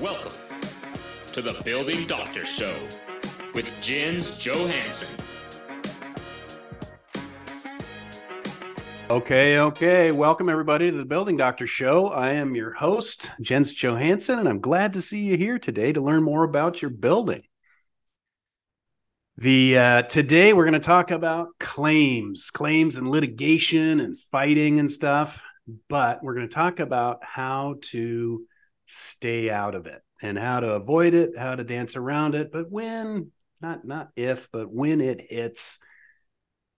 Welcome to the Building Doctor Show with Jens Johansson. Okay, okay. Welcome everybody to the Building Doctor Show. I am your host, Jens Johansson, and I'm glad to see you here today to learn more about your building. The uh, today we're going to talk about claims, claims and litigation and fighting and stuff, but we're going to talk about how to stay out of it and how to avoid it, how to dance around it, but when not not if, but when it hits,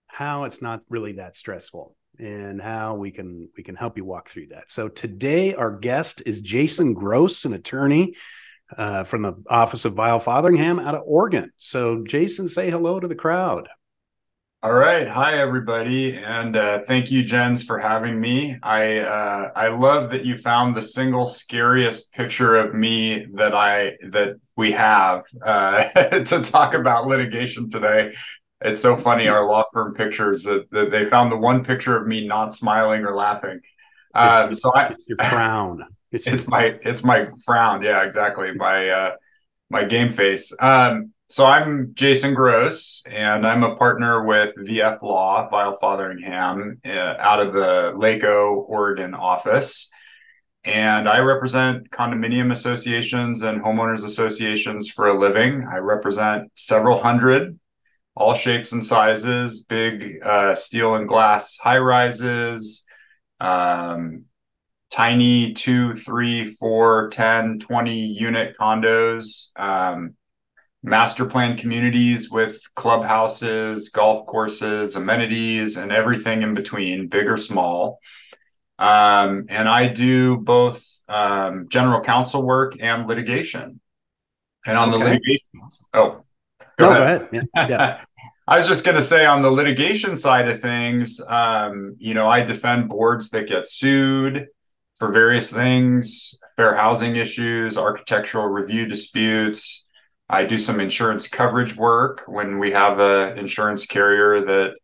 how it's not really that stressful and how we can we can help you walk through that. So today our guest is Jason Grosz, an attorney uh, from the office of Vial Fotheringham out of Oregon. So Jason, say hello to the crowd. All right, hi everybody, and uh, thank you, Jens, for having me. I uh, I love that you found the single scariest picture of me that I that we have uh, to talk about litigation today. It's so funny our law firm pictures that, that they found the one picture of me not smiling or laughing. Um, it's, so I, it's your frown. It's, it's my it's my frown. Yeah, exactly. My uh, my game face. Um, so I'm Jason Grosz, and I'm a partner with VF Law, Vial Fotheringham, uh, out of the Lake O, Oregon office. And I represent condominium associations and homeowners associations for a living. I represent several hundred, all shapes and sizes, big uh, steel and glass high rises, um, tiny two, three, four, 10, 20 unit condos. Um, master plan communities with clubhouses, golf courses, amenities, and everything in between, big or small. Um, and I do both um, general counsel work and litigation. And on okay. the litigation, oh, go no, ahead. Go ahead. Yeah. yeah. I was just going to say on the litigation side of things, um, you know, I defend boards that get sued for various things, fair housing issues, architectural review disputes, I do some insurance coverage work when we have an insurance carrier that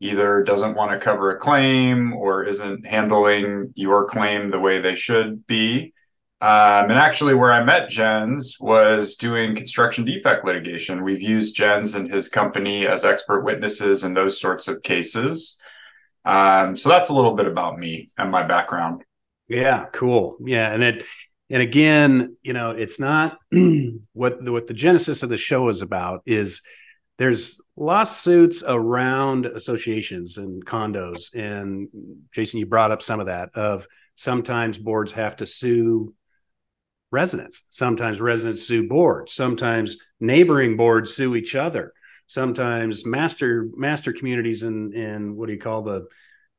either doesn't want to cover a claim or isn't handling your claim the way they should be. Um, and actually, where I met Jens was doing construction defect litigation. We've used Jens and his company as expert witnesses in those sorts of cases. Um, so that's a little bit about me and my background. Yeah, cool. Yeah, and it and again you know it's not what the, what the genesis of the show is about is there's lawsuits around associations and condos. And jason you brought up some of that of sometimes boards have to sue residents. Sometimes residents sue boards. Sometimes neighboring boards sue each other. Sometimes master master communities and and what do you call the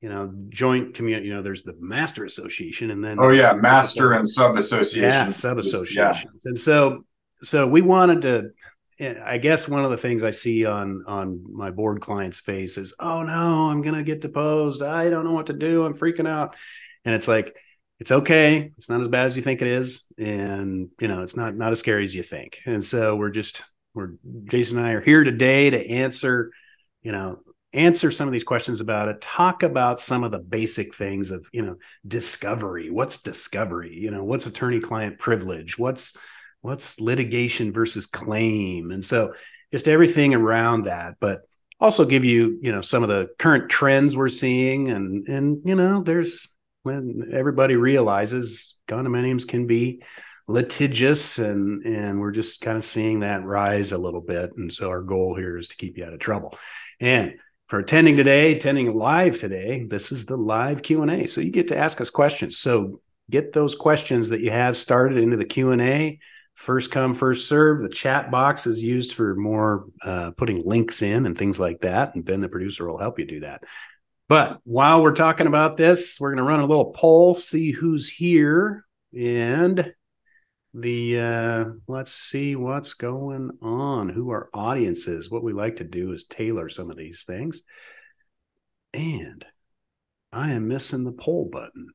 you know, joint community. You know, there's the master association, and then oh yeah, master and sub association, yeah, sub associations. Yeah. And so, so we wanted to. Eh, I guess one of the things I see on on my board clients' face is, "Oh no, I'm gonna get deposed. I don't know what to do. I'm freaking out." And it's like, it's okay. It's not as bad as you think it is, and you know, it's not not as scary as you think. And so we're just we're Jason and I are here today to answer, you know, answer some of these questions about it. Talk about some of the basic things of you know discovery. What's discovery? You know what's attorney client privilege? What's what's litigation versus claim? And so just everything around that but also give you you know some of the current trends we're seeing and and you know there's when everybody realizes condominiums can be litigious and and we're just kind of seeing that rise a little bit. And so our goal here is to keep you out of trouble. And for attending today, attending live today. This is the live Q&A. So you get to ask us questions. So get those questions that you have started into the Q&A. First come, first serve. The chat box is used for more uh, putting links in and things like that. And Ben, the producer, will help you do that. But while we're talking about this, we're going to run a little poll, see who's here. And the uh let's see what's going on who our audience is. What we like to do is tailor some of these things. And i am missing the poll button.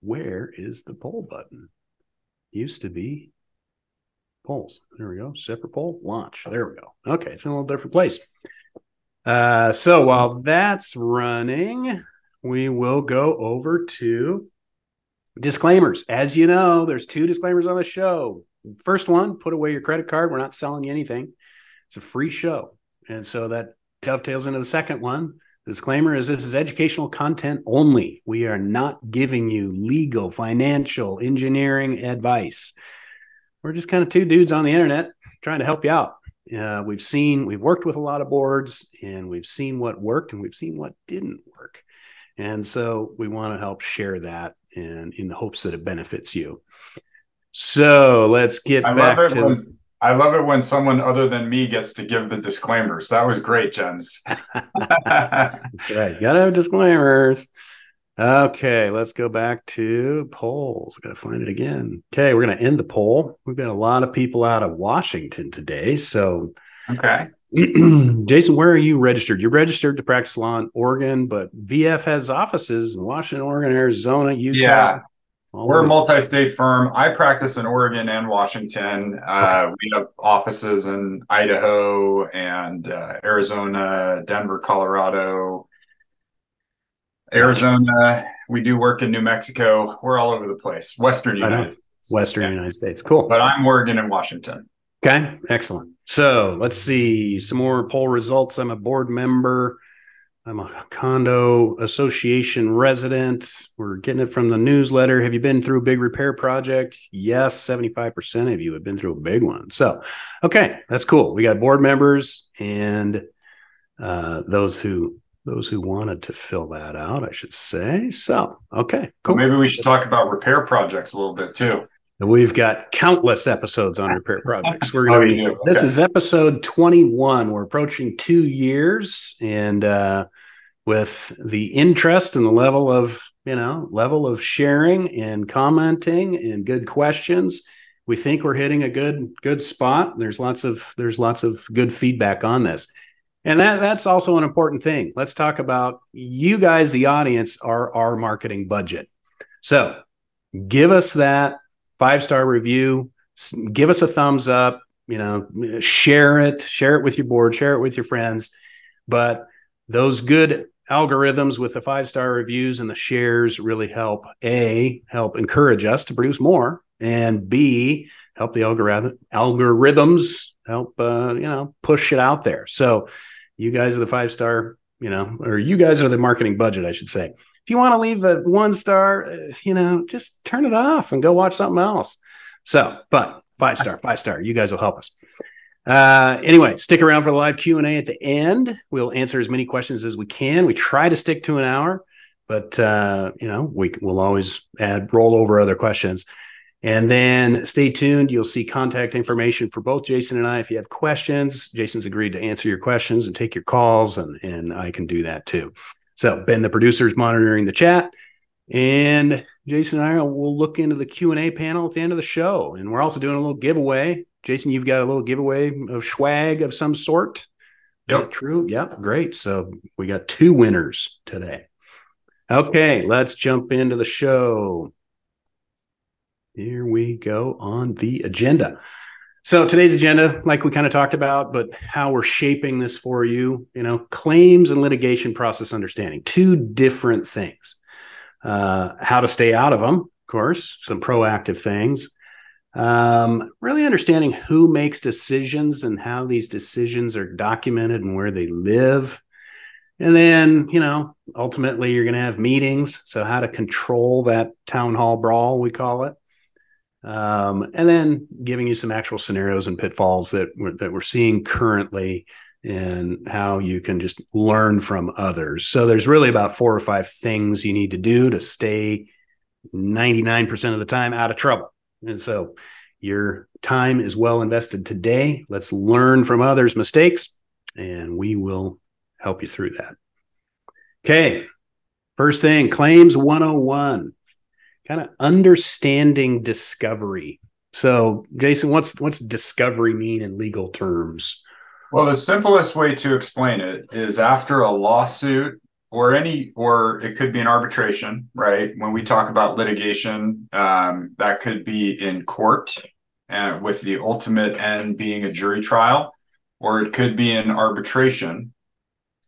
Where is the poll button? Used to be polls. There we go. Separate poll. Launch. There we go. Okay it's in a little different place. Uh so while that's running we will go over to disclaimers. As you know, there's two disclaimers on the show. First one, put away your credit card. We're not selling you anything. It's a free show. And so that dovetails into the second one. The disclaimer is this is educational content only. We are not giving you legal, financial, engineering advice. We're just kind of two dudes on the internet trying to help you out. Uh, we've seen, we've worked with a lot of boards and we've seen what worked and we've seen what didn't work. And so we want to help share that and in the hopes that it benefits you. So let's get I back to. When, I love it when someone other than me gets to give the disclaimers. That was great, Jens. That's right. You gotta have disclaimers. Okay, let's go back to polls. Got to find it again. Okay, we're going to end the poll. We've got a lot of people out of Washington today. So, okay. Jason, where are you registered? You're registered to practice law in Oregon, but VF has offices in Washington, Oregon, Arizona, Utah. Yeah. We're a multi-state firm. I practice in Oregon and Washington. Uh. We have offices in Idaho and uh, Arizona, Denver, Colorado, Arizona. We do work in New Mexico. We're all over the place. Western United States. Western yeah. United States. Cool. But I'm Oregon and Washington. Okay, excellent. So let's see some more poll results. I'm a board member. I'm a condo association resident. We're getting it from the newsletter. Have you been through a big repair project? Yes, 75% of you have been through a big one. So, okay, that's cool. We got board members and uh, those who those who wanted to fill that out, I should say. So, okay, cool. Well, maybe we should talk about repair projects a little bit too. We've got countless episodes on repair projects. We're going to be, okay. this is episode 21. We're approaching two years and, uh, with the interest and the level of, you know, level of sharing and commenting and good questions, we think we're hitting a good, good spot. There's lots of, there's lots of good feedback on this. And that that's also an important thing. Let's talk about you guys, the audience, are our marketing budget. So give us that five star review, give us a thumbs up, you know, share it, share it with your board, share it with your friends. But those good algorithms with the five star reviews and the shares really help a help encourage us to produce more and b help the algorithm algorithms help uh, you know push it out there. So you guys are the five star you know or you guys are the marketing budget i should say if you want to leave a one star, uh, you know, just turn it off and go watch something else. So, but five star, five star, you guys will help us. Uh, anyway, stick around for the live Q and A at the end. We'll answer as many questions as we can. We try to stick to an hour, but uh, you know, we will always add roll over other questions. And then stay tuned. You'll see contact information for both Jason and I. If you have questions, Jason's agreed to answer your questions and take your calls, and, and I can do that too. So Ben, the producer, is monitoring the chat, and Jason and I will look into the Q and A panel at the end of the show. And we're also doing a little giveaway. Jason, you've got a little giveaway of swag of some sort. Yep. True. Yep. Great. So we got two winners today. Okay, let's jump into the show. Here we go on the agenda. So today's agenda, like we kind of talked about, but how we're shaping this for you, you know, claims and litigation process understanding, two different things. Uh, how to stay out of them, of course, some proactive things. Um, really understanding who makes decisions and how these decisions are documented and where they live. And then, you know, ultimately you're going to have meetings. So, how to control that town hall brawl, we call it um, and then giving you some actual scenarios and pitfalls that we're, that we're seeing currently and how you can just learn from others. So there's really about four or five things you need to do to stay 99% of the time out of trouble. And so your time is well invested today. Let's learn from others' mistakes and we will help you through that. Okay. First thing, claims 101 kind of understanding discovery. So, Jason, what's what's discovery mean in legal terms? Well, the simplest way to explain it is after a lawsuit or any or it could be an arbitration, right? When we talk about litigation, um, that could be in court uh, with the ultimate end being a jury trial, or it could be in arbitration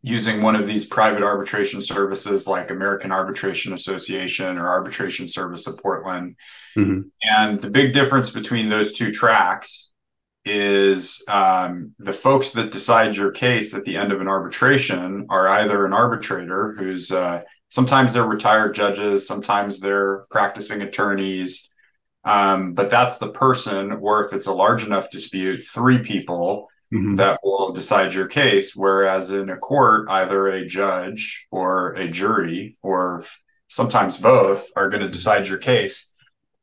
using one of these private arbitration services like American Arbitration Association or Arbitration Service of Portland. Mm-hmm. And the big difference between those two tracks is um, the folks that decide your case at the end of an arbitration are either an arbitrator who's uh, sometimes they're retired judges, sometimes they're practicing attorneys. Um, but that's the person, or if it's a large enough dispute, three people mm-hmm. that will decide your case. Whereas in a court, either a judge or a jury, or sometimes both, are going to decide your case.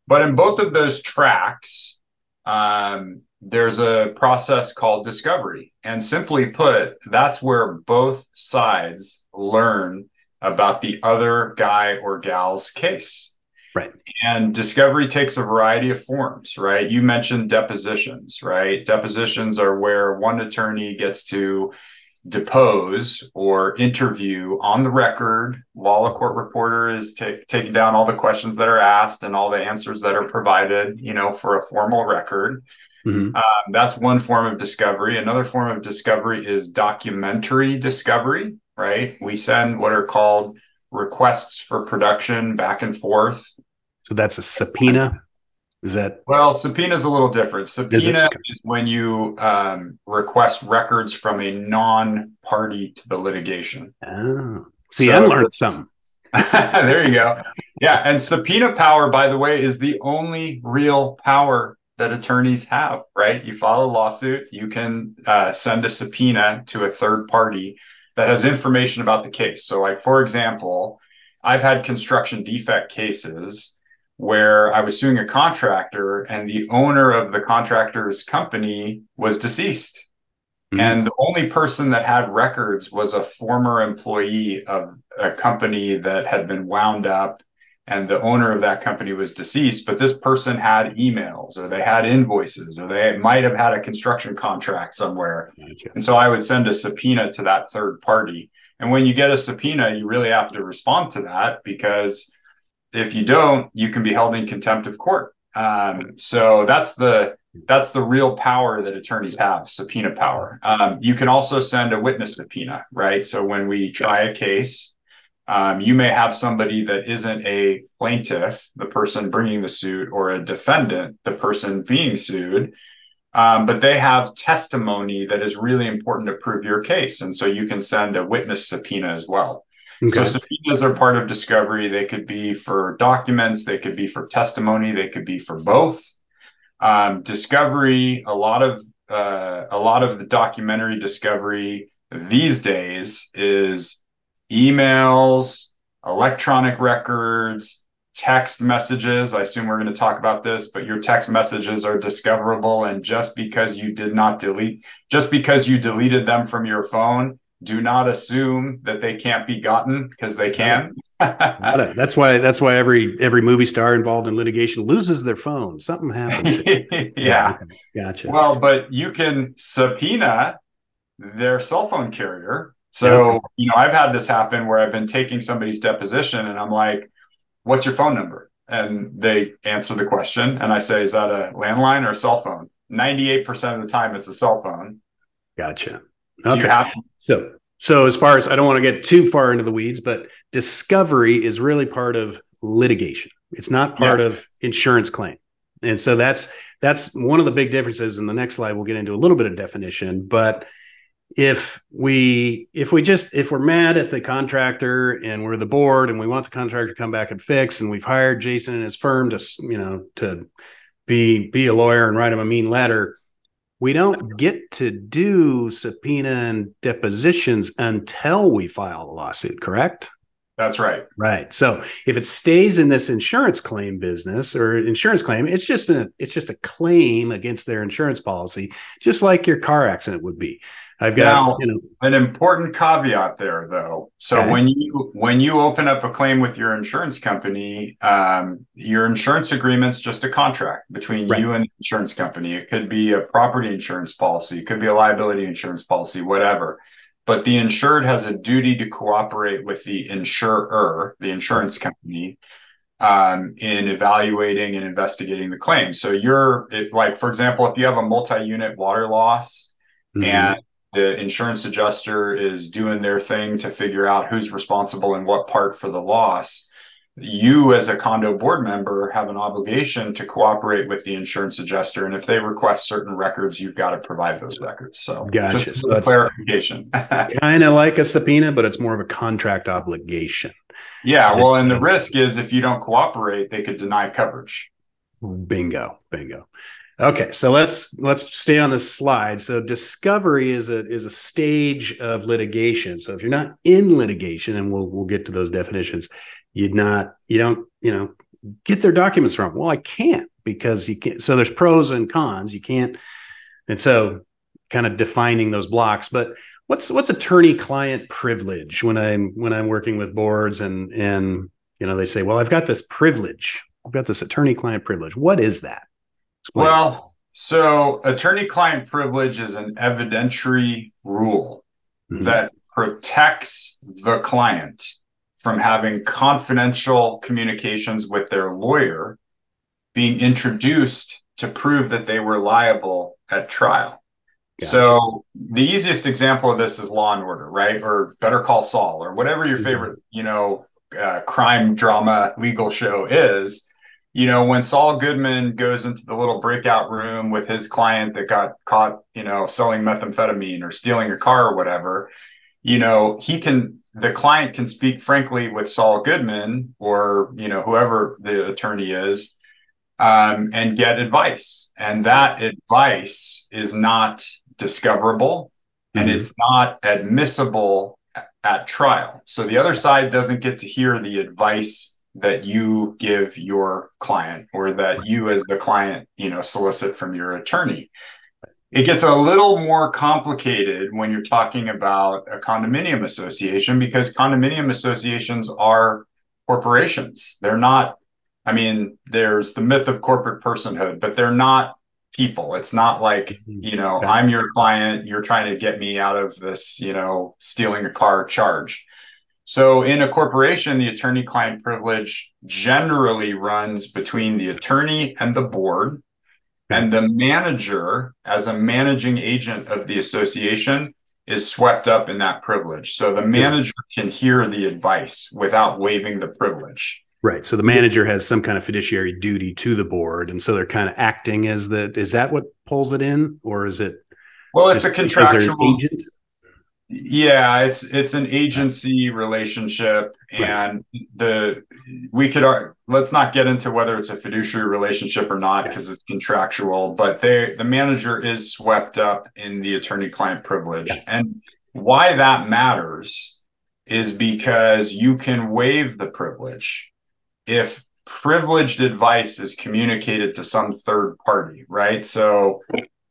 But in both of those tracks, um, there's a process called discovery. And simply put, that's where both sides learn about the other guy or gal's case. Right. And discovery takes a variety of forms, right? You mentioned depositions, right? Depositions are where one attorney gets to depose or interview on the record while a court reporter is t- taking down all the questions that are asked and all the answers that are provided, you know, for a formal record. Mm-hmm. Um, that's one form of discovery. Another form of discovery is documentary discovery, right? We send what are called requests for production back and forth. So that's a subpoena. Is that well? Subpoena is a little different. Subpoena is, is when you um, request records from a non-party to the litigation. Oh, see, so, I learned something. there you go. Yeah, and subpoena power, by the way, is the only real power that attorneys have. Right? You file a lawsuit, you can uh, send a subpoena to a third party that has information about the case. So, like for example, I've had construction defect cases where I was suing a contractor and the owner of the contractor's company was deceased. Mm-hmm. And the only person that had records was a former employee of a company that had been wound up and the owner of that company was deceased but this person had emails or they had invoices or they might have had a construction contract somewhere and so i would send a subpoena to that third party and when you get a subpoena you really have to respond to that because if you don't you can be held in contempt of court um, so that's the that's the real power that attorneys have subpoena power um, you can also send a witness subpoena right so when we try a case um, you may have somebody that isn't a plaintiff, the person bringing the suit, or a defendant, the person being sued, um, but they have testimony that is really important to prove your case. And so you can send a witness subpoena as well. Okay. So subpoenas are part of discovery. They could be for documents, they could be for testimony, they could be for both. Um, discovery, a lot of uh, a lot of the documentary discovery these days is emails, electronic records, text messages. I assume we're going to talk about this, but your text messages are discoverable. And just because you did not delete, just because you deleted them from your phone, do not assume that they can't be gotten because they can. that's why that's why every every movie star involved in litigation loses their phone. Something happened. yeah. yeah. Gotcha. Well, but you can subpoena their cell phone carrier so, yeah. you know, I've had this happen where I've been taking somebody's deposition and I'm like, what's your phone number? And they answer the question. And I say, is that a landline or a cell phone? 98% of the time, it's a cell phone. Gotcha. Okay. Have- so, so as far as I don't want to get too far into the weeds, but discovery is really part of litigation. It's not part yes. of insurance claim. And so that's that's one of the big differences. In the next slide, we'll get into a little bit of definition, but if we if we just if we're mad at the contractor and we're the board and we want the contractor to come back and fix and we've hired Jason and his firm to you know to be be a lawyer and write him a mean letter we don't get to do subpoena and depositions until we file a lawsuit correct? That's right. Right. So if it stays in this insurance claim business or insurance claim it's just a it's just a claim against their insurance policy just like your car accident would be I've got now, you know an important caveat there though. So okay. when you when you open up a claim with your insurance company, um, your insurance agreement's just a contract between right. you and the insurance company. It could be a property insurance policy, it could be a liability insurance policy, whatever. But the insured has a duty to cooperate with the insurer, the insurance company, um, in evaluating and investigating the claim. So you're it, like, for example, if you have a multi-unit water loss mm-hmm. and the insurance adjuster is doing their thing to figure out who's responsible in what part for the loss. You as a condo board member have an obligation to cooperate with the insurance adjuster and if they request certain records you've got to provide those records. So gotcha. just so clarification. Kind of like a subpoena but it's more of a contract obligation. Yeah well and the risk is if you don't cooperate they could deny coverage. Bingo bingo okay so let's let's stay on this slide. So discovery is a is a stage of litigation. So if you're not in litigation and we'll we'll get to those definitions you'd not you don't you know get their documents from. Well i can't because you can't so there's pros and cons. You can't and so kind of defining those blocks. But what's what's attorney client privilege when i'm when i'm working with boards and and you know they say well i've got this privilege. I've got this attorney client privilege. What is that Explain. well so attorney client privilege is an evidentiary rule mm-hmm. that protects the client from having confidential communications with their lawyer being introduced to prove that they were liable at trial. Gotcha. So the easiest example of this is Law and Order, right? Or Better Call Saul, or whatever your mm-hmm. favorite, you know, uh, crime drama legal show is. You know, when Saul Goodman goes into the little breakout room with his client that got caught, you know, selling methamphetamine or stealing a car or whatever, you know, he can the client can speak frankly with Saul Goodman or you know whoever the attorney is um, and get advice, and that advice is not discoverable mm-hmm. and it's not admissible at trial. So the other side doesn't get to hear the advice that you give your client or that you as the client you know solicit from your attorney it gets a little more complicated when you're talking about a condominium association because condominium associations are corporations. They're not, I mean, there's the myth of corporate personhood, but they're not people. It's not like, mm-hmm. you know. I'm your client, you're trying to get me out of this, you know, stealing a car charge. So in a corporation, the attorney client privilege generally runs between the attorney and the board and the manager, as a managing agent of the association, is swept up in that privilege. So the manager can hear the advice without waiving the privilege. Right. So the manager has some kind of fiduciary duty to the board. And so they're kind of acting as the is that what pulls it in? Or is it well, it's a contractual agent. Yeah, it's it's an agency relationship, and right. the we could let's not get into whether it's a fiduciary relationship or not because yeah. it's contractual. But they the manager is swept up in the attorney-client privilege, yeah. and why that matters is because you can waive the privilege if privileged advice is communicated to some third party, right? So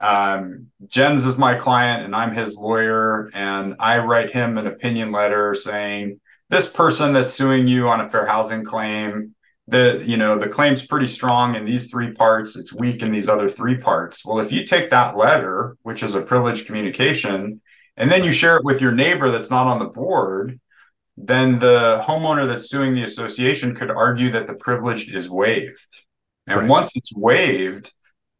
um, Jens is my client and I'm his lawyer, and I write him an opinion letter saying this person that's suing you on a fair housing claim, the you know the claim's pretty strong in these three parts, it's weak in these other three parts. Well, if you take that letter, which is a privileged communication, and then you share it with your neighbor that's not on the board, then the homeowner that's suing the association could argue that the privilege is waived. And right. once it's waived,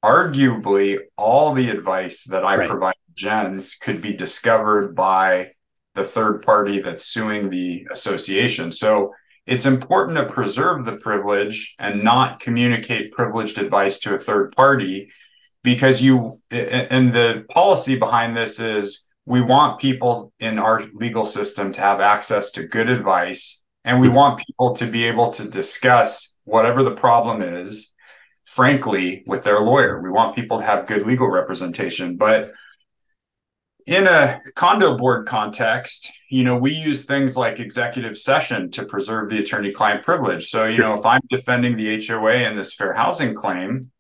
arguably all the advice that I right. provide Jens could be discovered by the third party that's suing the association. So it's important to preserve the privilege and not communicate privileged advice to a third party because you and the policy behind this is we want people in our legal system to have access to good advice and we mm-hmm. want people to be able to discuss whatever the problem is frankly with their lawyer. We want people to have good legal representation. But in a condo board context, you know, we use things like executive session to preserve the attorney client privilege. So, you know, if I'm defending the HOA in this fair housing claim,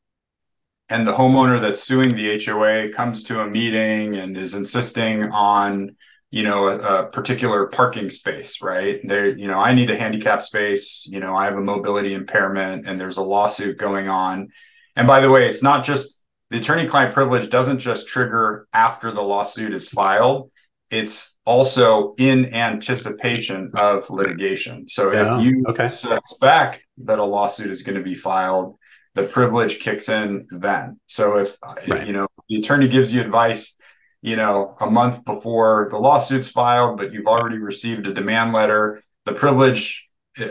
and the homeowner that's suing the HOA comes to a meeting and is insisting on you know a, a, particular parking space right there you know i need a handicap space you know i have a mobility impairment and there's a lawsuit going on and by the way it's not just the attorney client privilege doesn't just trigger after the lawsuit is filed it's also in anticipation of litigation so yeah. if you okay. suspect that a lawsuit is going to be filed the privilege kicks in then so if right. you know the attorney gives you advice you know, a month before the lawsuit's filed, but you've already received a demand letter, the privilege uh,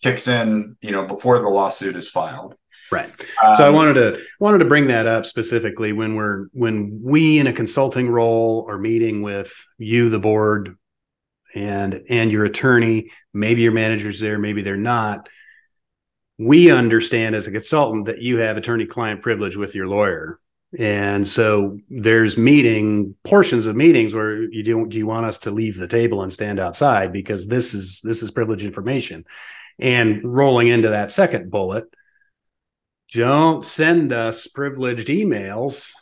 kicks in, you know, before the lawsuit is filed. Right. Um, so I wanted to wanted to bring that up specifically when we're when we in a consulting role are meeting with you, the board, and and your attorney, maybe your manager's there, maybe they're not. We understand as a consultant that you have attorney-client privilege with your lawyer. And so there's meeting portions of meetings where you do do you want us to leave the table and stand outside because this is this is privileged information. And rolling into that second bullet, don't send us privileged emails.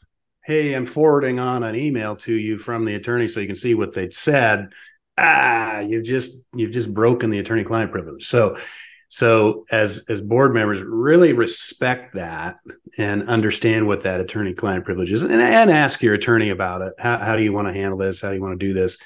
Hey, I'm forwarding on an email to you from the attorney so you can see what they said. Ah, you've just you've just broken the attorney-client privilege. So so as as board members, really respect that and understand what that attorney-client privilege is, and, and ask your attorney about it. How, how do you want to handle this? How do you want to do this?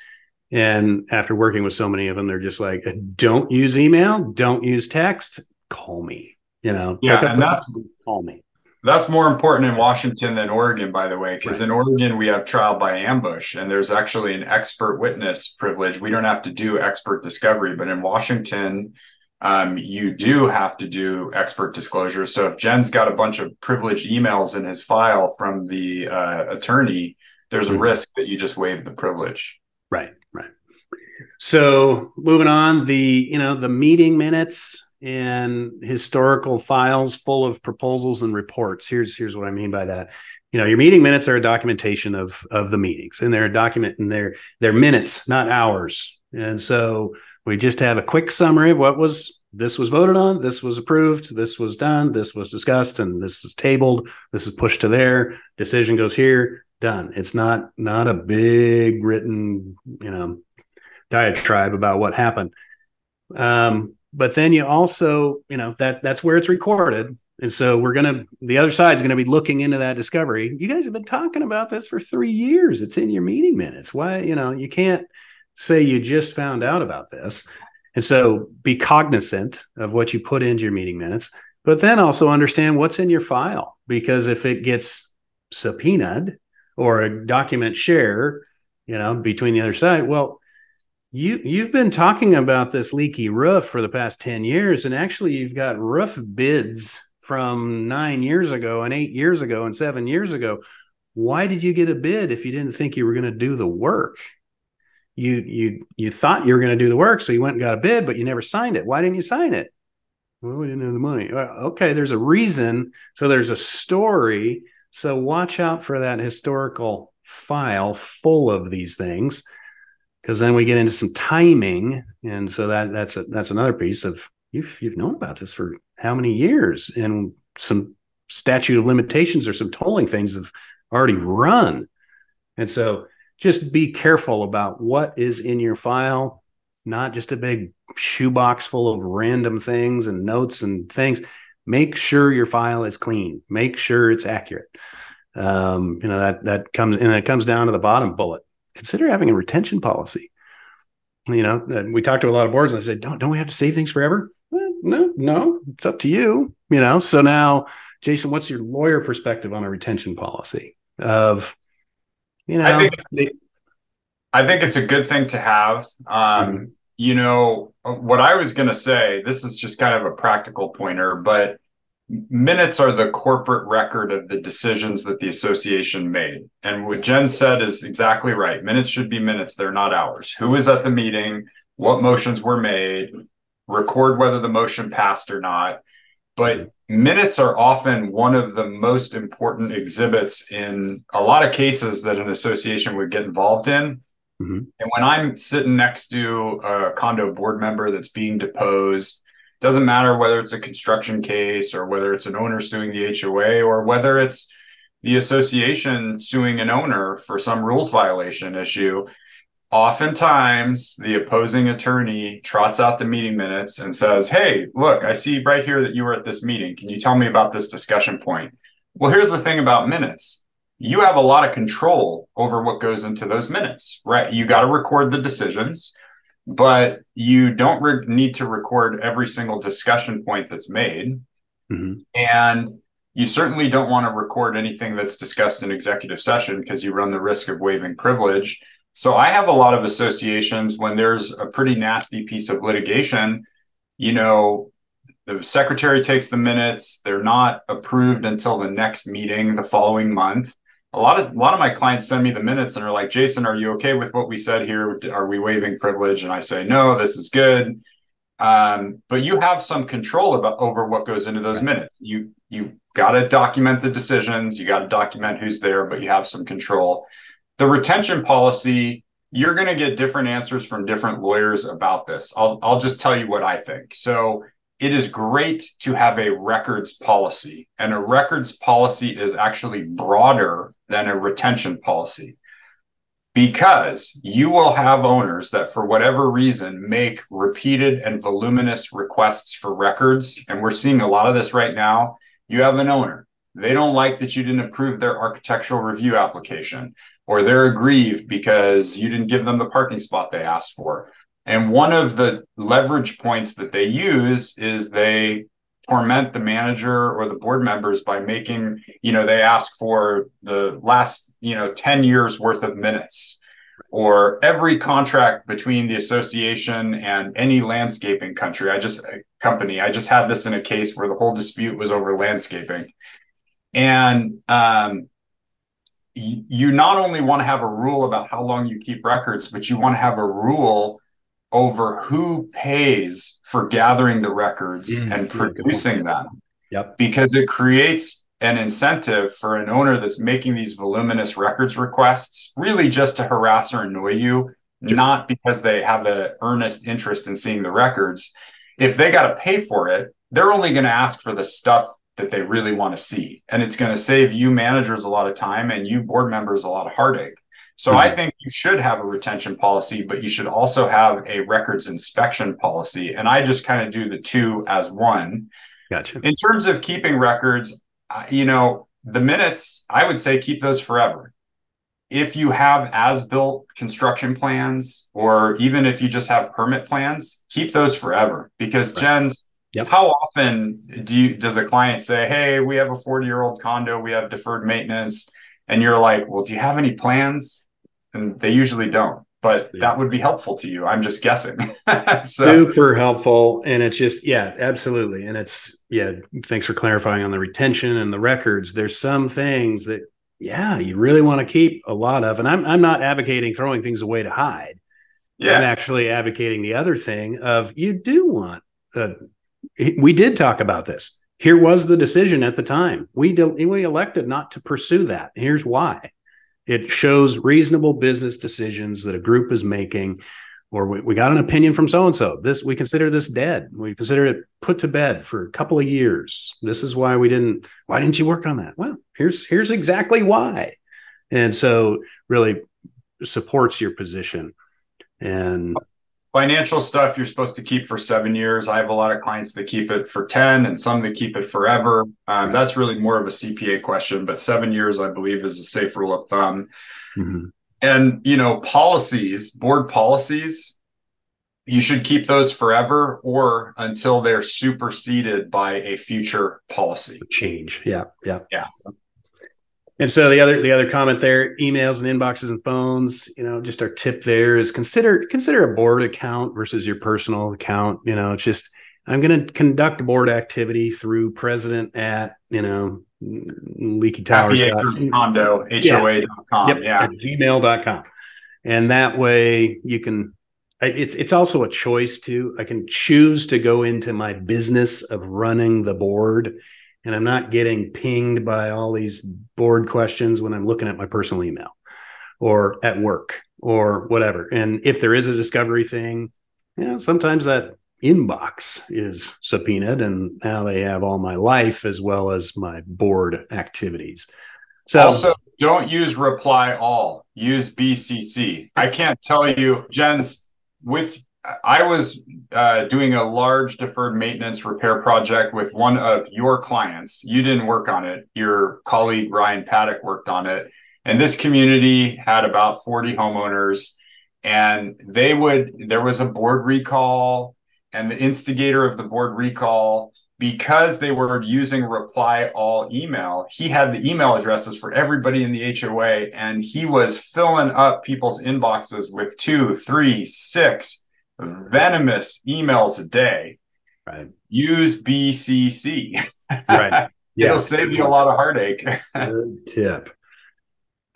And after working with so many of them, they're just like, don't use email, don't use text, call me you know yeah and that's call me that's more important in washington than oregon by the way because right. in oregon we have trial by ambush and there's actually an expert witness privilege we don't have to do expert discovery but in washington um, you do have to do expert disclosure so if Jens got a bunch of privileged emails in his file from the uh, attorney there's a mm-hmm. risk that you just waive the privilege right right so moving on the you know the meeting minutes and historical files full of proposals and reports. Here's here's what I mean by that. You know, your meeting minutes are a documentation of of the meetings, and they're a document and they're they're minutes, not hours. And so we just have a quick summary of what was this was voted on, this was approved, this was done, this was discussed, and this is tabled, this is pushed to there, decision goes here, done. It's not not a big written, you know, diatribe about what happened. Um, but then you also you know that that's where it's recorded and so we're gonna the other side is gonna be looking into that discovery you guys have been talking about this for three years it's in your meeting minutes why you know you can't say you just found out about this. And so be cognizant of what you put into your meeting minutes but then also understand what's in your file because if it gets subpoenaed or a document share you know between the other side well you you've been talking about this leaky roof for the past 10 years and actually you've got roof bids from 9 years ago and 8 years ago and 7 years ago. Why did you get a bid if you didn't think you were going to do the work you you you thought you were going to do the work so you went and got a bid but you never signed it. Why didn't you sign it? Well we didn't have the money. Okay there's a reason. So there's a story. So watch out for that historical file full of these things because then we get into some timing, and so that that's a, that's another piece of you've you've known about this for how many years, and some statute of limitations or some tolling things have already run, and so just be careful about what is in your file, not just a big shoebox full of random things and notes and things. Make sure your file is clean. Make sure it's accurate. Um, you know that that comes and it comes down to the bottom bullet consider having a retention policy. You know, we talked to a lot of boards and I said, don't, don't we have to save things forever? Well, no, no, it's up to you, you know? So now, Jason, what's your lawyer perspective on a retention policy of, you know, I think, they, I think it's a good thing to have. Um, mm-hmm. You know, what I was going to say, this is just kind of a practical pointer, but minutes are the corporate record of the decisions that the association made. And what Jen said is exactly right. Minutes should be minutes, they're not hours. Who was at the meeting? What motions were made? Record whether the motion passed or not. But minutes are often one of the most important exhibits in a lot of cases that an association would get involved in. Mm-hmm. And when I'm sitting next to a condo board member that's being deposed, doesn't matter whether it's a construction case or whether it's an owner suing the HOA or whether it's the association suing an owner for some rules violation issue. Oftentimes, the opposing attorney trots out the meeting minutes and says, Hey, look, I see right here that you were at this meeting. Can you tell me about this discussion point? Well, here's the thing about minutes you have a lot of control over what goes into those minutes, right? You got to record the decisions but you don't re- need to record every single discussion point that's made. Mm-hmm. And you certainly don't want to record anything that's discussed in executive session because you run the risk of waiving privilege. So I have a lot of associations when there's a pretty nasty piece of litigation, you know, the secretary takes the minutes, they're not approved until the next meeting the following month. A lot of a lot of my clients send me the minutes and are like, "Jason, are you okay with what we said here? Are we waiving privilege?" And I say, "No, this is good." Um, but you have some control about over what goes into those minutes. You you got to document the decisions, you got to document who's there, but you have some control. The retention policy, you're going to get different answers from different lawyers about this. I'll I'll just tell you what I think. So it is great to have a records policy, and a records policy is actually broader than a retention policy because you will have owners that, for whatever reason, make repeated and voluminous requests for records. And we're seeing a lot of this right now. You have an owner, they don't like that you didn't approve their architectural review application, or they're aggrieved because you didn't give them the parking spot they asked for. And one of the leverage points that they use is they torment the manager or the board members by making, you know, they ask for the last, you know, 10 years worth of minutes or every contract between the association and any landscaping country. I just company. I just had this in a case where the whole dispute was over landscaping. And um, you not only want to have a rule about how long you keep records, but you want to have a rule over who pays for gathering the records mm, and producing them. Yep. Because it creates an incentive for an owner that's making these voluminous records requests really just to harass or annoy you, not because they have an earnest interest in seeing the records. If they got to pay for it, they're only going to ask for the stuff that they really want to see. And it's going to save you managers a lot of time and you board members a lot of heartache. So mm-hmm. I think you should have a retention policy, but you should also have a records inspection policy. And I just kind of do the two as one. Gotcha. In terms of keeping records, you know, the minutes, I would say keep those forever. If you have as built construction plans, or even if you just have permit plans, keep those forever because right. Jens, Yep. How often do you does a client say, "Hey, we have a 40-year-old condo, we have deferred maintenance," and you're like, "Well, do you have any plans?" and they usually don't but yeah. that would be helpful to you i'm just guessing so. super helpful and it's just yeah absolutely and it's yeah thanks for clarifying on the retention and the records there's some things that yeah you really want to keep a lot of and i'm i'm not advocating throwing things away to hide yeah. i'm actually advocating the other thing of you do want uh, we did talk about this here was the decision at the time we we elected not to pursue that here's why it shows reasonable business decisions that a group is making, or we, we got an opinion from so and so. This we consider this dead. We consider it put to bed for a couple of years. This is why we didn't. Why didn't you work on that? Well, here's here's exactly why. And so, really supports your position. And financial stuff you're supposed to keep for seven years. I have a lot of clients that keep it for 10 and some that keep it forever. Um, that's really more of a CPA question, but seven years, I believe, is a safe rule of thumb. Mm-hmm. And, you know, policies, board policies, you should keep those forever or until they're superseded by a future policy. Change. Yeah. Yeah. Yeah. And so the other the other comment there, emails and inboxes and phones, you know, just our tip there is consider consider a board account versus your personal account. You know, it's just I'm going to conduct board activity through president at you know leaky towers condo hoa.com yep, yeah. gmail.com and that way you can it's it's also a choice too i can choose to go into my business of running the board and I'm not getting pinged by all these board questions when I'm looking at my personal email or at work or whatever. And if there is a discovery thing, you know, sometimes that inbox is subpoenaed and now they have all my life as well as my board activities. So also don't use reply all, use BCC. I can't tell you, Jens, with I was uh, doing a large deferred maintenance repair project with one of your clients. You didn't work on it. Your colleague Ryan Paddock worked on it. And this community had about 40 homeowners. And they would, there was a board recall, and the instigator of the board recall because they were using reply all email, he had the email addresses for everybody in the HOA, and he was filling up people's inboxes with two, three, six venomous emails a day. Right. Use BCC. Right. It'll save you a lot of heartache. Good tip.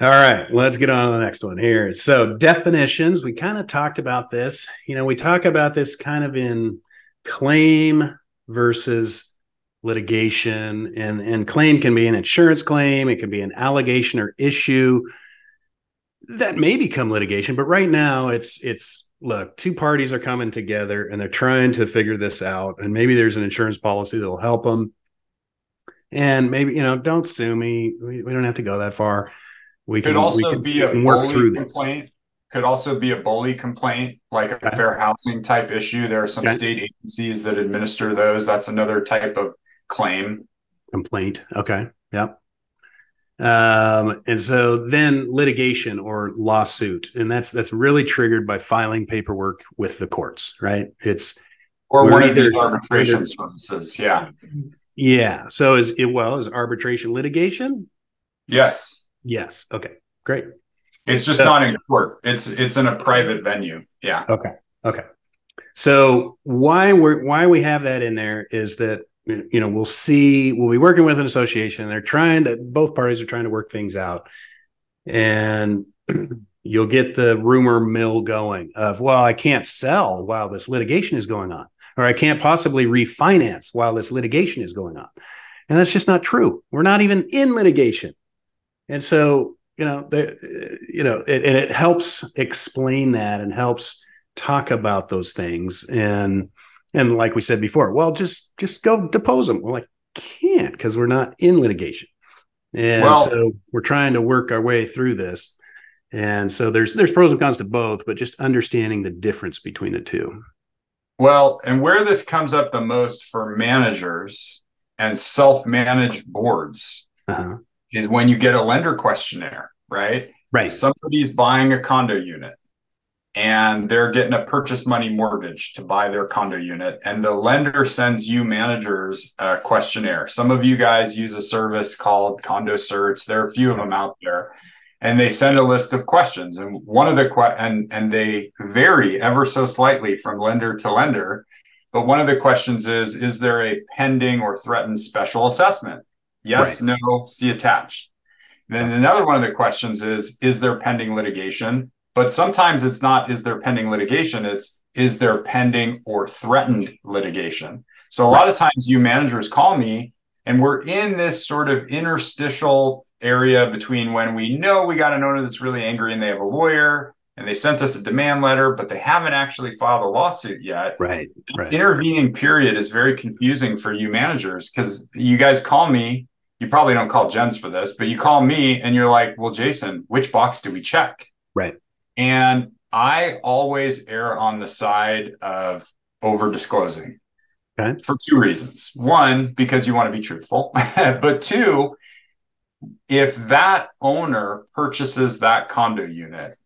All right, let's get on to the next one here. So, definitions, we kind of talked about this. You know, we talk about this kind of in claim versus litigation, and, and claim can be an insurance claim, it can be an allegation or issue that may become litigation, but right now it's it's look, two parties are coming together and they're trying to figure this out, and maybe there's an insurance policy that'll help them and maybe you know don't sue me we, we don't have to go that far we Could can we also can- be a work bully through this complaint. Could also be a bully complaint, like a Okay. fair housing type issue. There are some Okay. state agencies that administer those. That's another type of claim. complaint okay yep um and so then litigation or lawsuit and that's that's really triggered by filing paperwork with the courts right it's Or one of the arbitration either- services. Yeah. yeah so is it well is arbitration litigation Yes. yes okay great It's just So- not in court. It's it's in a private venue. Yeah. Okay. Okay. So why we're why we have that in there is that you know we'll see we'll be working with an association. They're trying to both parties are trying to work things out, and you'll get the rumor mill going of well I can't sell while this litigation is going on, or I can't possibly refinance while this litigation is going on, and that's just not true. We're not even in litigation, and so you know you know it, and it helps explain that and helps talk about those things and and like we said before well just just go depose them. Well i can't because we're not in litigation. And Well- so we're trying to work our way through this. And so there's there's pros and cons to both but just understanding the difference between the two. Well, and where this comes up the most for managers and self-managed boards uh-huh. is when you get a lender questionnaire, right? right. Somebody's buying a condo unit and they're getting a purchase money mortgage to buy their condo unit. And the lender sends you managers a questionnaire. Some of you guys use a service called Condo Certs. There are a few of them out there. And they send a list of questions. And one of the que- and and they vary ever so slightly from lender to lender. But one of the questions is Is there a pending or threatened special assessment? Yes, no, see attached. Then another one of the questions is Is there pending litigation? But sometimes it's not is there pending litigation, it's is there pending or threatened litigation. So a lot of times you managers call me and we're in this sort of interstitial area between when we know we got an owner that's really angry and they have a lawyer and they sent us a demand letter, but they haven't actually filed a lawsuit yet right right intervening period is very confusing for you managers because you guys call me you probably don't call Jens for this, but you call me and you're like, well, Jason, which box do we check? right And I always err on the side of over disclosing Okay. for two reasons. One, because you want to be truthful, but two, if that owner purchases that condo unit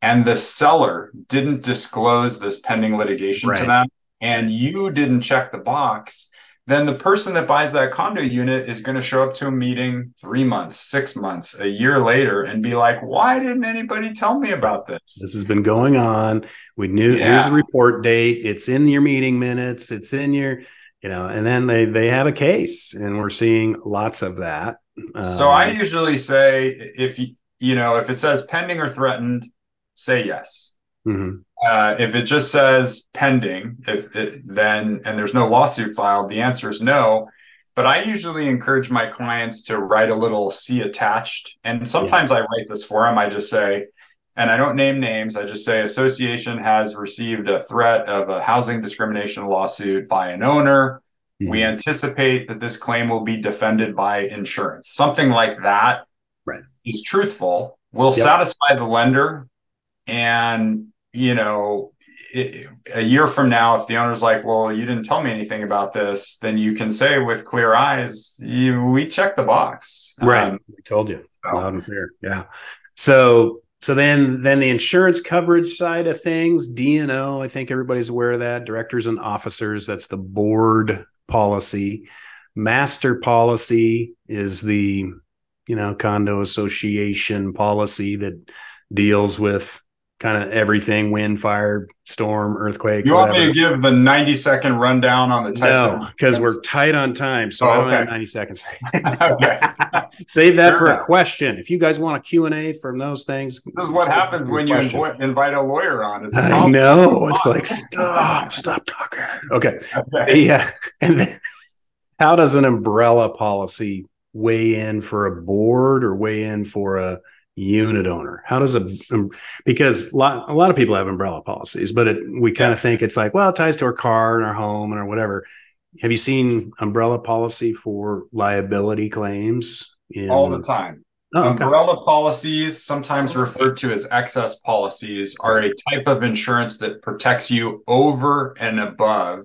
and the seller didn't disclose this pending litigation to them and you didn't check the box, then the person that buys that condo unit is going to show up to a meeting three months, six months, a year later and be like, why didn't anybody tell me about this? this has been going on we knew Yeah. here's the report date it's in your meeting minutes it's in your you know and then they they have a case and we're seeing lots of that So I Um, usually say if you you know if it says pending or threatened, say yes. Mhm. Uh, if it just says pending, if it, then and there's no lawsuit filed, the answer is no. But I usually encourage my clients to write a little C attached, and sometimes I write this for them. I just say, and I don't name names. I just say association has received a threat of a housing discrimination lawsuit by an owner. We Mhm. anticipate that this claim will be defended by insurance. Something like that Right. is truthful, will Yep. satisfy the lender. And, you know, it, a year from now, if the owner's like, well, you didn't tell me anything about this, then you can say with clear eyes, you, we checked the box. right. Um, we told you. so- loud and clear. Yeah. So so then then the insurance coverage side of things D&O i think everybody's aware of that. Directors and officers that's the board policy. Master policy is the you know condo association policy that deals with kind of everything wind fire storm earthquake you whatever. want me to give the 90 second rundown on the types no because we're tight on time so oh, i don't okay. have 90 seconds save that for a question. If you guys want a q&a from those things this is what happens when you invite a lawyer on. It's i know. It's like oh, stop stop talking. Okay, okay. yeah uh, and then how does an umbrella policy weigh in for a board or weigh in for a unit owner? How does a um, because a lot, a lot of people have umbrella policies, but it, we kind of think it's like well, it ties to our car and our home and or whatever. Have you seen umbrella policy for liability claims? In... All the time. Oh, okay. Umbrella policies, sometimes referred to as excess policies, are a type of insurance that protects you over and above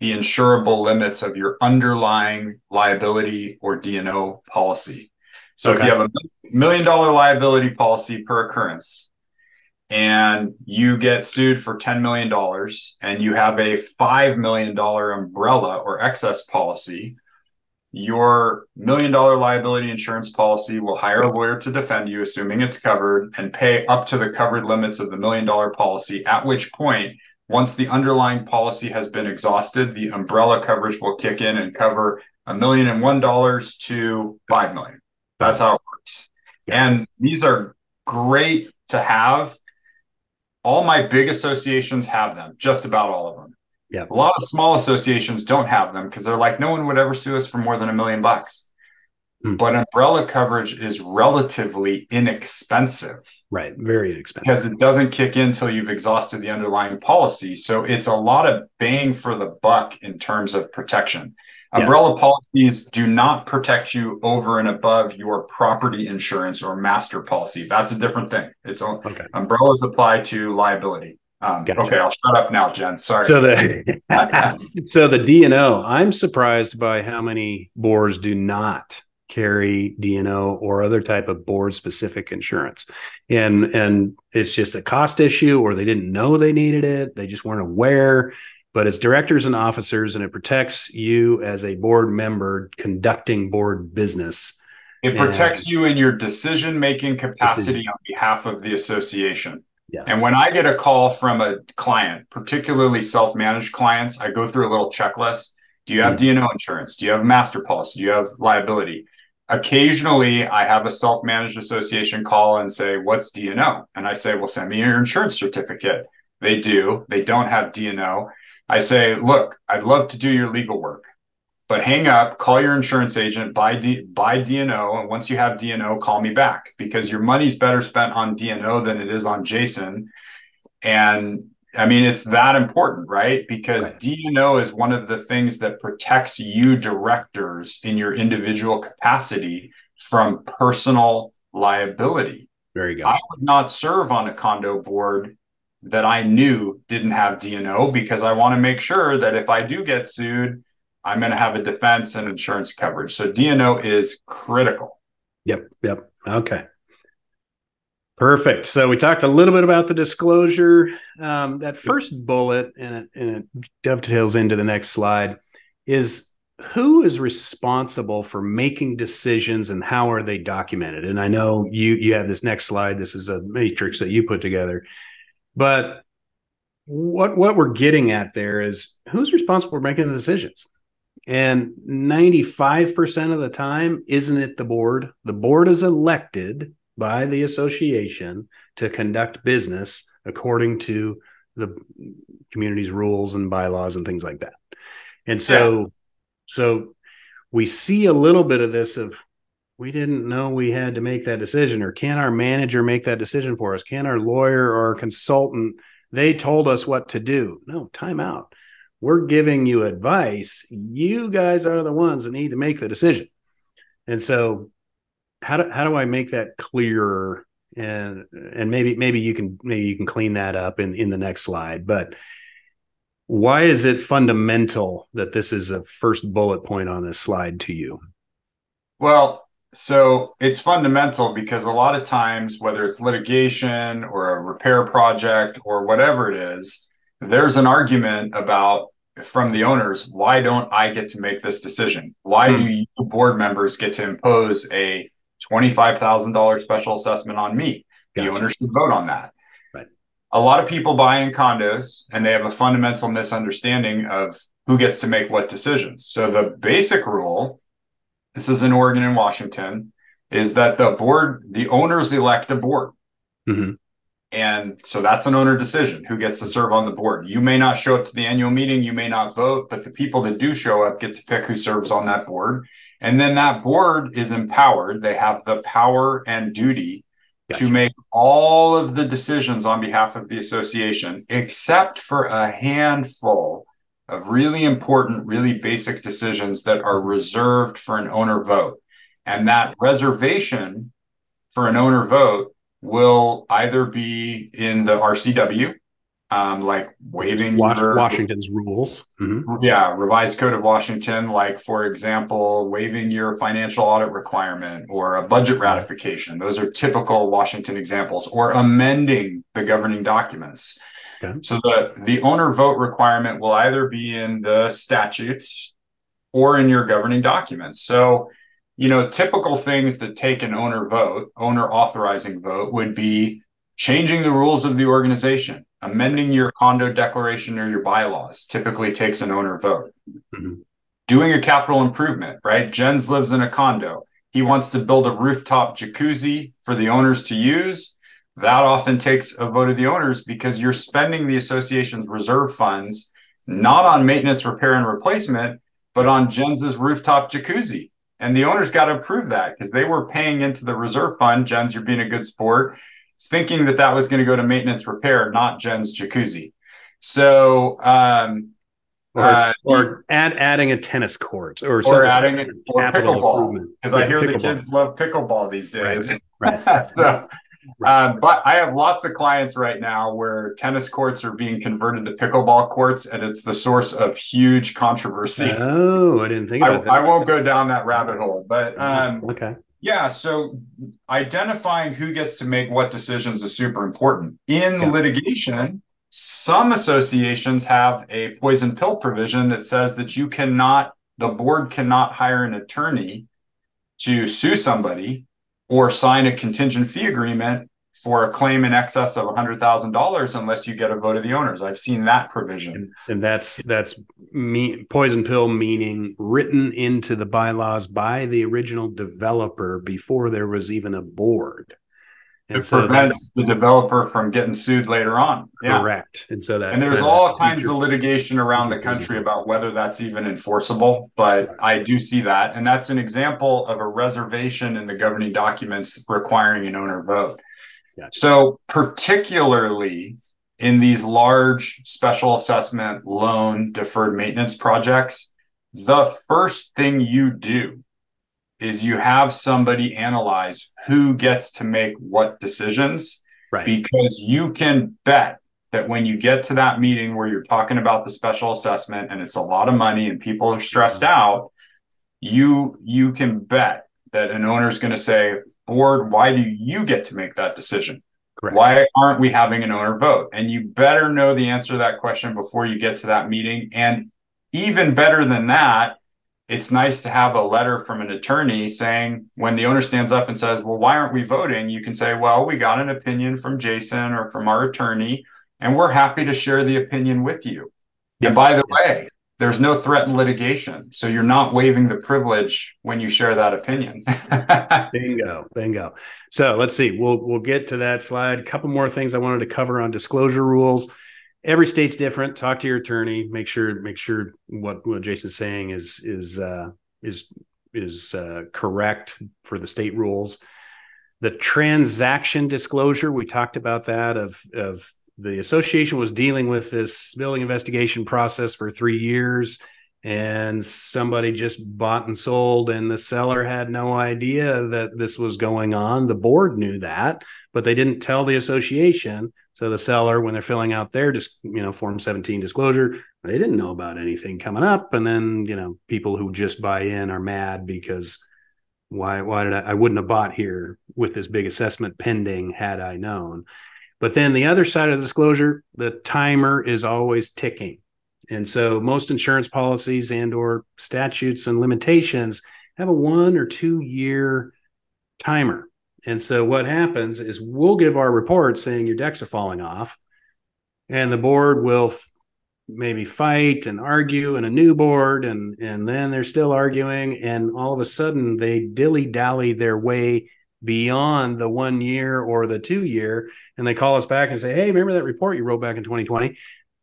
the insurable limits of your underlying liability or D&O policy. So okay. if you have a million dollar liability policy per occurrence and you get sued for $10 million and you have a $5 million umbrella or excess policy, your million dollar liability insurance policy will hire a lawyer to defend you, assuming it's covered, and pay up to the covered limits of the million dollar policy, at which point once the underlying policy has been exhausted, the umbrella coverage will kick in and cover a million and one dollars to five million. That's how it works. And these are great to have. All my big associations have them, just about all of them. Yeah. A lot of small associations don't have them because they're like, no one would ever sue us for more than a million bucks. Hmm. But umbrella coverage is relatively inexpensive. Right. Very inexpensive. Because it doesn't kick in until you've exhausted the underlying policy. So it's a lot of bang for the buck in terms of protection. Yes. Umbrella policies do not protect you over and above your property insurance or master policy. That's a different thing. It's okay. umbrellas apply to liability. Um, gotcha. Okay, I'll shut up now, Jen. Sorry. So the so the D and O. I'm surprised by how many boards do not carry D&O or other type of board specific insurance. And and it's just a cost issue or they didn't know they needed it, they just weren't aware, but it's directors and officers and it protects you as a board member conducting board business. It protects and, you in your decision making capacity decision. on behalf of the association. Yes. And when I get a call from a client, particularly self managed clients, I go through a little checklist. Do you have mm-hmm. D&O insurance? Do you have master policy? Do you have liability? occasionally I have a self-managed association call and say, what's D&O? And I say, well, send me your insurance certificate. They do. They don't have D&O. I say, look, I'd love to do your legal work, but hang up, call your insurance agent, buy, D, buy D&O. Once you have D&O, call me back because your money's better spent on D&O than it is on Jason. And I mean, it's that important, right? Because right. D&O is one of the things that protects you directors in your individual capacity from personal liability. Very good. I would not serve on a condo board that I knew didn't have D&O because I want to make sure that if I do get sued, I'm going to have a defense and insurance coverage. So D&O is critical. Yep. Yep. Okay. Perfect. So we talked a little bit about the disclosure. Um, that first bullet, and it, and it dovetails into the next slide, is who is responsible for making decisions and how are they documented? And I know you you have this next slide. This is a matrix that you put together, but what what we're getting at there is who's responsible for making the decisions. And 95% of the time, isn't it the board? The board is elected by the association to conduct business according to the community's rules and bylaws and things like that. And so, yeah. so we see a little bit of this of we didn't know we had to make that decision, or can our manager make that decision for us? Can our lawyer or our consultant? They told us what to do. No, time out. We're giving you advice. You guys are the ones that need to make the decision. And so how do how do I make that clearer? And and maybe maybe you can maybe you can clean that up in in the next slide. But why is it fundamental that this is a first bullet point on this slide to you? Well, so it's fundamental because a lot of times, whether it's litigation or a repair project or whatever it is, there's an argument about from the owners, why don't I get to make this decision? Why hmm. do you board members get to impose a $25,000 special assessment on me? Gotcha. The owners should vote on that. Right. A lot of people buy in condos and they have a fundamental misunderstanding of who gets to make what decisions. So the basic rule, this is in Oregon and Washington, is that the board, the owners elect a board. Mm-hmm. And so that's an owner decision who gets to serve on the board. You may not show up to the annual meeting, you may not vote, but the people that do show up get to pick who serves on that board. And then that board is empowered. They have the power and duty gotcha. to make all of the decisions on behalf of the association, except for a handful of really important, really basic decisions that are reserved for an owner vote. And that reservation for an owner vote will either be in the RCW, um, like waiving your, Washington's rules. Mm-hmm. Yeah, revised code of Washington, like for example, waiving your financial audit requirement or a budget ratification. Those are typical Washington examples, or amending the governing documents. Okay. So the the owner vote requirement will either be in the statutes or in your governing documents. So you know, typical things that take an owner vote, owner authorizing vote, would be changing the rules of the organization, amending your condo declaration or your bylaws. Typically takes an owner vote. Mm-hmm. Doing a capital improvement, right? Jens lives in a condo. He wants to build a rooftop jacuzzi for the owners to use. That often takes a vote of the owners because you're spending the association's reserve funds not on maintenance, repair, and replacement, but on Jens's rooftop jacuzzi. And the owners got to approve that because they were paying into the reserve fund. Jens, you're being a good sport, thinking that that was going to go to maintenance repair, not Jens jacuzzi. So, um, or, uh, or add adding a tennis court or, or adding it or pickleball because yeah, I hear pickleball. the kids love pickleball these days. Right. right. so Um, but I have lots of clients right now where tennis courts are being converted to pickleball courts, and it's the source of huge controversy. Oh, I didn't think about I, that. I won't go down that rabbit hole, but um, okay. Yeah, so identifying who gets to make what decisions is super important. In yeah. litigation, some associations have a poison pill provision that says that you cannot, the board cannot hire an attorney to sue somebody or sign a contingent fee agreement for a claim in excess of $100,000 unless you get a vote of the owners. I've seen that provision. And, and that's that's me, poison pill meaning written into the bylaws by the original developer before there was even a board. And it so prevents the developer from getting sued later on. Correct. And so that and there's all kinds of litigation around the country about whether that's even enforceable, but I do see that. And that's an example of a reservation in the governing documents requiring an owner vote. Gotcha. So particularly in these large special assessment loan deferred maintenance projects, the first thing you do is you have somebody analyze who gets to make what decisions right because you can bet that when you get to that meeting where you're talking about the special assessment and it's a lot of money and people are stressed mm-hmm. out you you can bet that an owner is going to say board why do you get to make that decision Correct. why aren't we having an owner vote and you better know the answer to that question before you get to that meeting and even better than that it's nice to have a letter from an attorney saying when the owner stands up and says, Well, why aren't we voting? You can say, Well, we got an opinion from Jason or from our attorney, and we're happy to share the opinion with you. And by the way, there's no threat in litigation. So you're not waiving the privilege when you share that opinion. bingo, bingo. So let's see. We'll we'll get to that slide. A couple more things I wanted to cover on disclosure rules every state's different. Talk to your attorney. Make sure make sure what what Jason's saying is is uh, is is uh, correct for the state rules. The transaction disclosure we talked about that of of the association was dealing with this building investigation process for three years and somebody just bought and sold and the seller had no idea that this was going on the board knew that but they didn't tell the association so the seller, when they're filling out their just you know form 17 disclosure, they didn't know about anything coming up. And then you know people who just buy in are mad because why why did I, I wouldn't have bought here with this big assessment pending had I known. But then the other side of the disclosure, the timer is always ticking. and so most insurance policies and or statutes and limitations have a one or two year timer. And so what happens is we'll give our report saying your decks are falling off, and the board will f- maybe fight and argue and a new board and and then they're still arguing and all of a sudden they dilly dally their way beyond the one year or the two year and they call us back and say hey remember that report you wrote back in 2020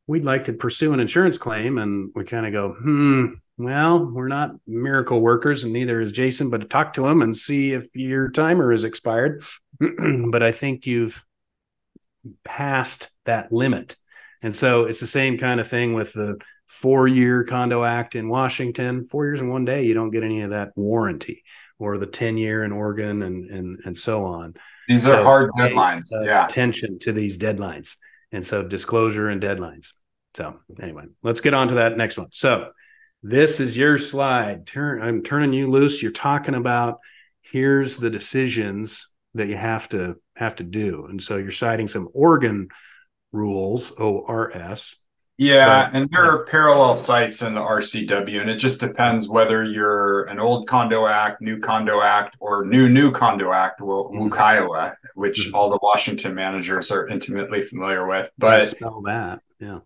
we'd like to pursue an insurance claim. And we kind of go hmm well we're not miracle workers and neither is jason but talk to him and see if your timer is expired. But i think you've passed that limit. And so it's the same kind of thing with the four year condo act in washington. Four years and one day you don't get any of that warranty or the 10 year in oregon and and and so on. These So, are hard deadlines. yeah. attention to these deadlines and so disclosure and deadlines. So anyway let's get on to that next one. So this is your slide turn i'm turning you loose you're talking about here's the decisions that you have to have to do and so you're citing some oregon rules ors Yeah, But- and there are parallel cites in the RCW, and it just depends whether you're an old condo act, new condo act, or new new condo act, Mhm. WCIOA, which Mhm. all the Washington managers are intimately familiar with. But But spell that yeah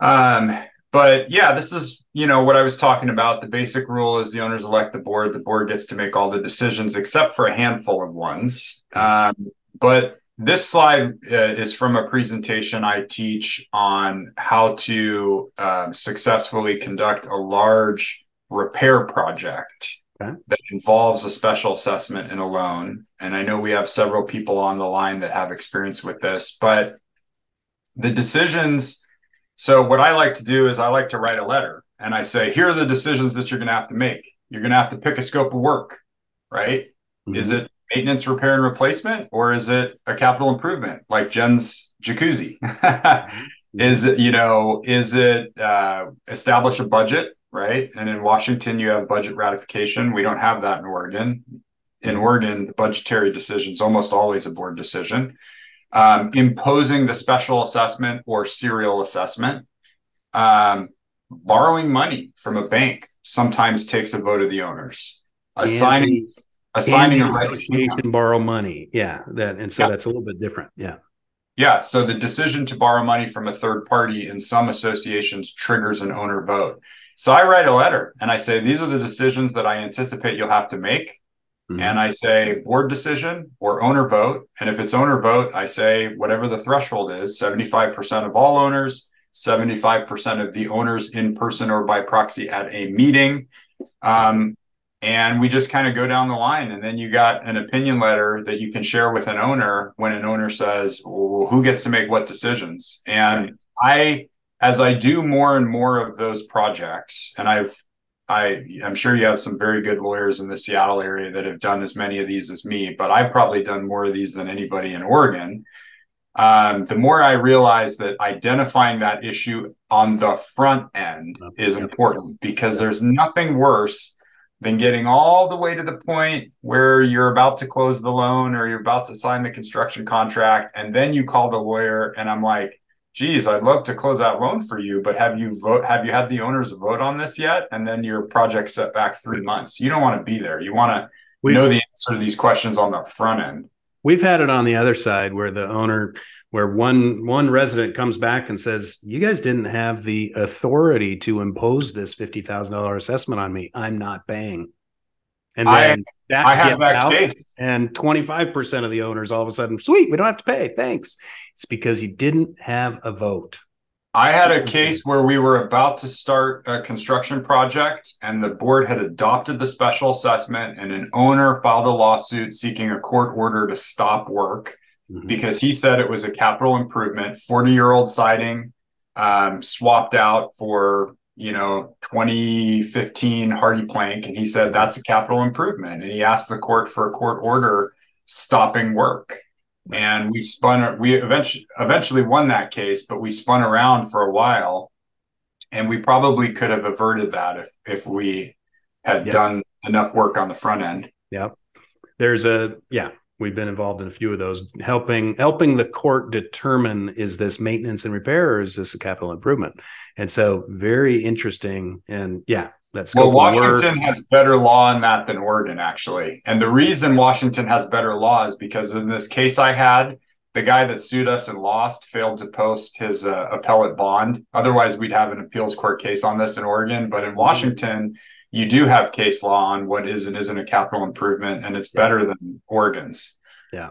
um, but yeah, this is you know what I was talking about. The basic rule is the owners elect the board. The board gets to make all the decisions except for a handful of ones. Um, but this slide uh, is from a presentation I teach on how to um, successfully conduct a large repair project Okay. that involves a special assessment and a loan. And I know we have several people on the line that have experience with this, but the decisions. So, what I like to do is I like to write a letter and I say, here are the decisions that you're going to have to make. You're going to have to pick a scope of work, right? Is Mm-hmm. it maintenance, repair, and replacement, or is it a capital improvement like Jens jacuzzi? is it, you know, is it uh, establish a budget, right? And in Washington, you have budget ratification. We don't have that in Oregon. In Oregon, the budgetary decisions almost always a board decision. Um, imposing the special assessment or serial assessment. Um, borrowing money from a bank sometimes takes a vote of the owners. Assigning assigning Can a the right association borrow money yeah that and so Yeah. that's a little bit different yeah Yeah. So the decision to borrow money from a third party in some associations triggers an owner vote. So I write a letter and I say, these are the decisions that I anticipate you'll have to make. Mhm. And I say board decision or owner vote. And if it's owner vote, I say whatever the threshold is 75% of all owners, 75% of the owners in person or by proxy at a meeting. Um, and we just kind of go down the line. And then you got an opinion letter that you can share with an owner when an owner says, well, who gets to make what decisions? And I, as I do more and more of those projects, and I've I I'm sure you have some very good lawyers in the Seattle area that have done as many of these as me, but I've probably done more of these than anybody in Oregon. Um, the more I realize that identifying that issue on the front end is important because there's nothing worse than getting all the way to the point where you're about to close the loan or you're about to sign the construction contract, and then you call the lawyer, and I'm like, geez, I'd love to close that loan for you, but have you vote have you had the owners vote on this yet? And then your project set back three months. You don't want to be there. You want to We- know the answer to these questions on the front end. We've had it on the other side where the owner, where one one resident comes back and says, "You guys didn't have the authority to impose this fifty thousand dollar assessment on me. I'm not paying." And I- that I gets that out, case. and twenty five percent of the owners all of a sudden, sweet, we don't have to pay. Thanks. It's because you didn't have a vote. I had a case where we were about to start a construction project and the board had adopted the special assessment and an owner filed a lawsuit seeking a court order to stop work Mhm. because he said it was a capital improvement, 40 year old siding, um, swapped out for, you know, 2015 HardiePlank. And he said that's a capital improvement. And he asked the court for a court order stopping work. And we spun, we eventually, eventually won that case, but we spun around for a while. And we probably could have averted that if, if we had Yeah. done enough work on the front end. Yep. There's a yeah. We've been involved in a few of those, helping helping the court determine is this maintenance and repair or is this a capital improvement? And so very interesting. And yeah, that's well, Washington has better law on that than Oregon, actually. And the reason Washington has better law is because in this case I had, the guy that sued us and lost failed to post his uh, appellate bond. Otherwise, we'd have an appeals court case on this in Oregon. But in mm-hmm. You do have case law on what is and isn't a capital improvement, and it's better than Oregon's. Yeah.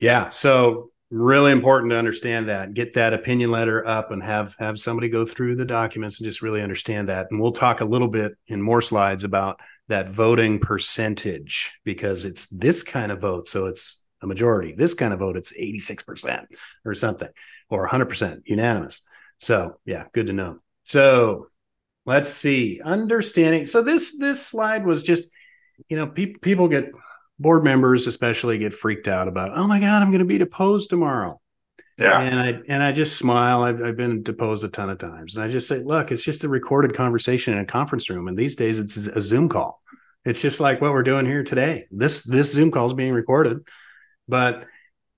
Yeah. So really important to understand that. Get that opinion letter up and have have somebody go through the documents and just really understand that. And we'll talk a little bit in more slides about that voting percentage because it's this kind of vote. So it's a majority. This kind of vote, it's 86% or something, or 100% unanimous. So yeah, good to know. So let's see. Understanding. So this this slide was just you know pe- people get board members especially get freaked out about oh my god i'm going to be deposed tomorrow. Yeah. And i and i just smile. I've, I've been deposed a ton of times. And i just say look it's just a recorded conversation in a conference room and these days it's a zoom call. It's just like what we're doing here today. This this zoom call is being recorded. But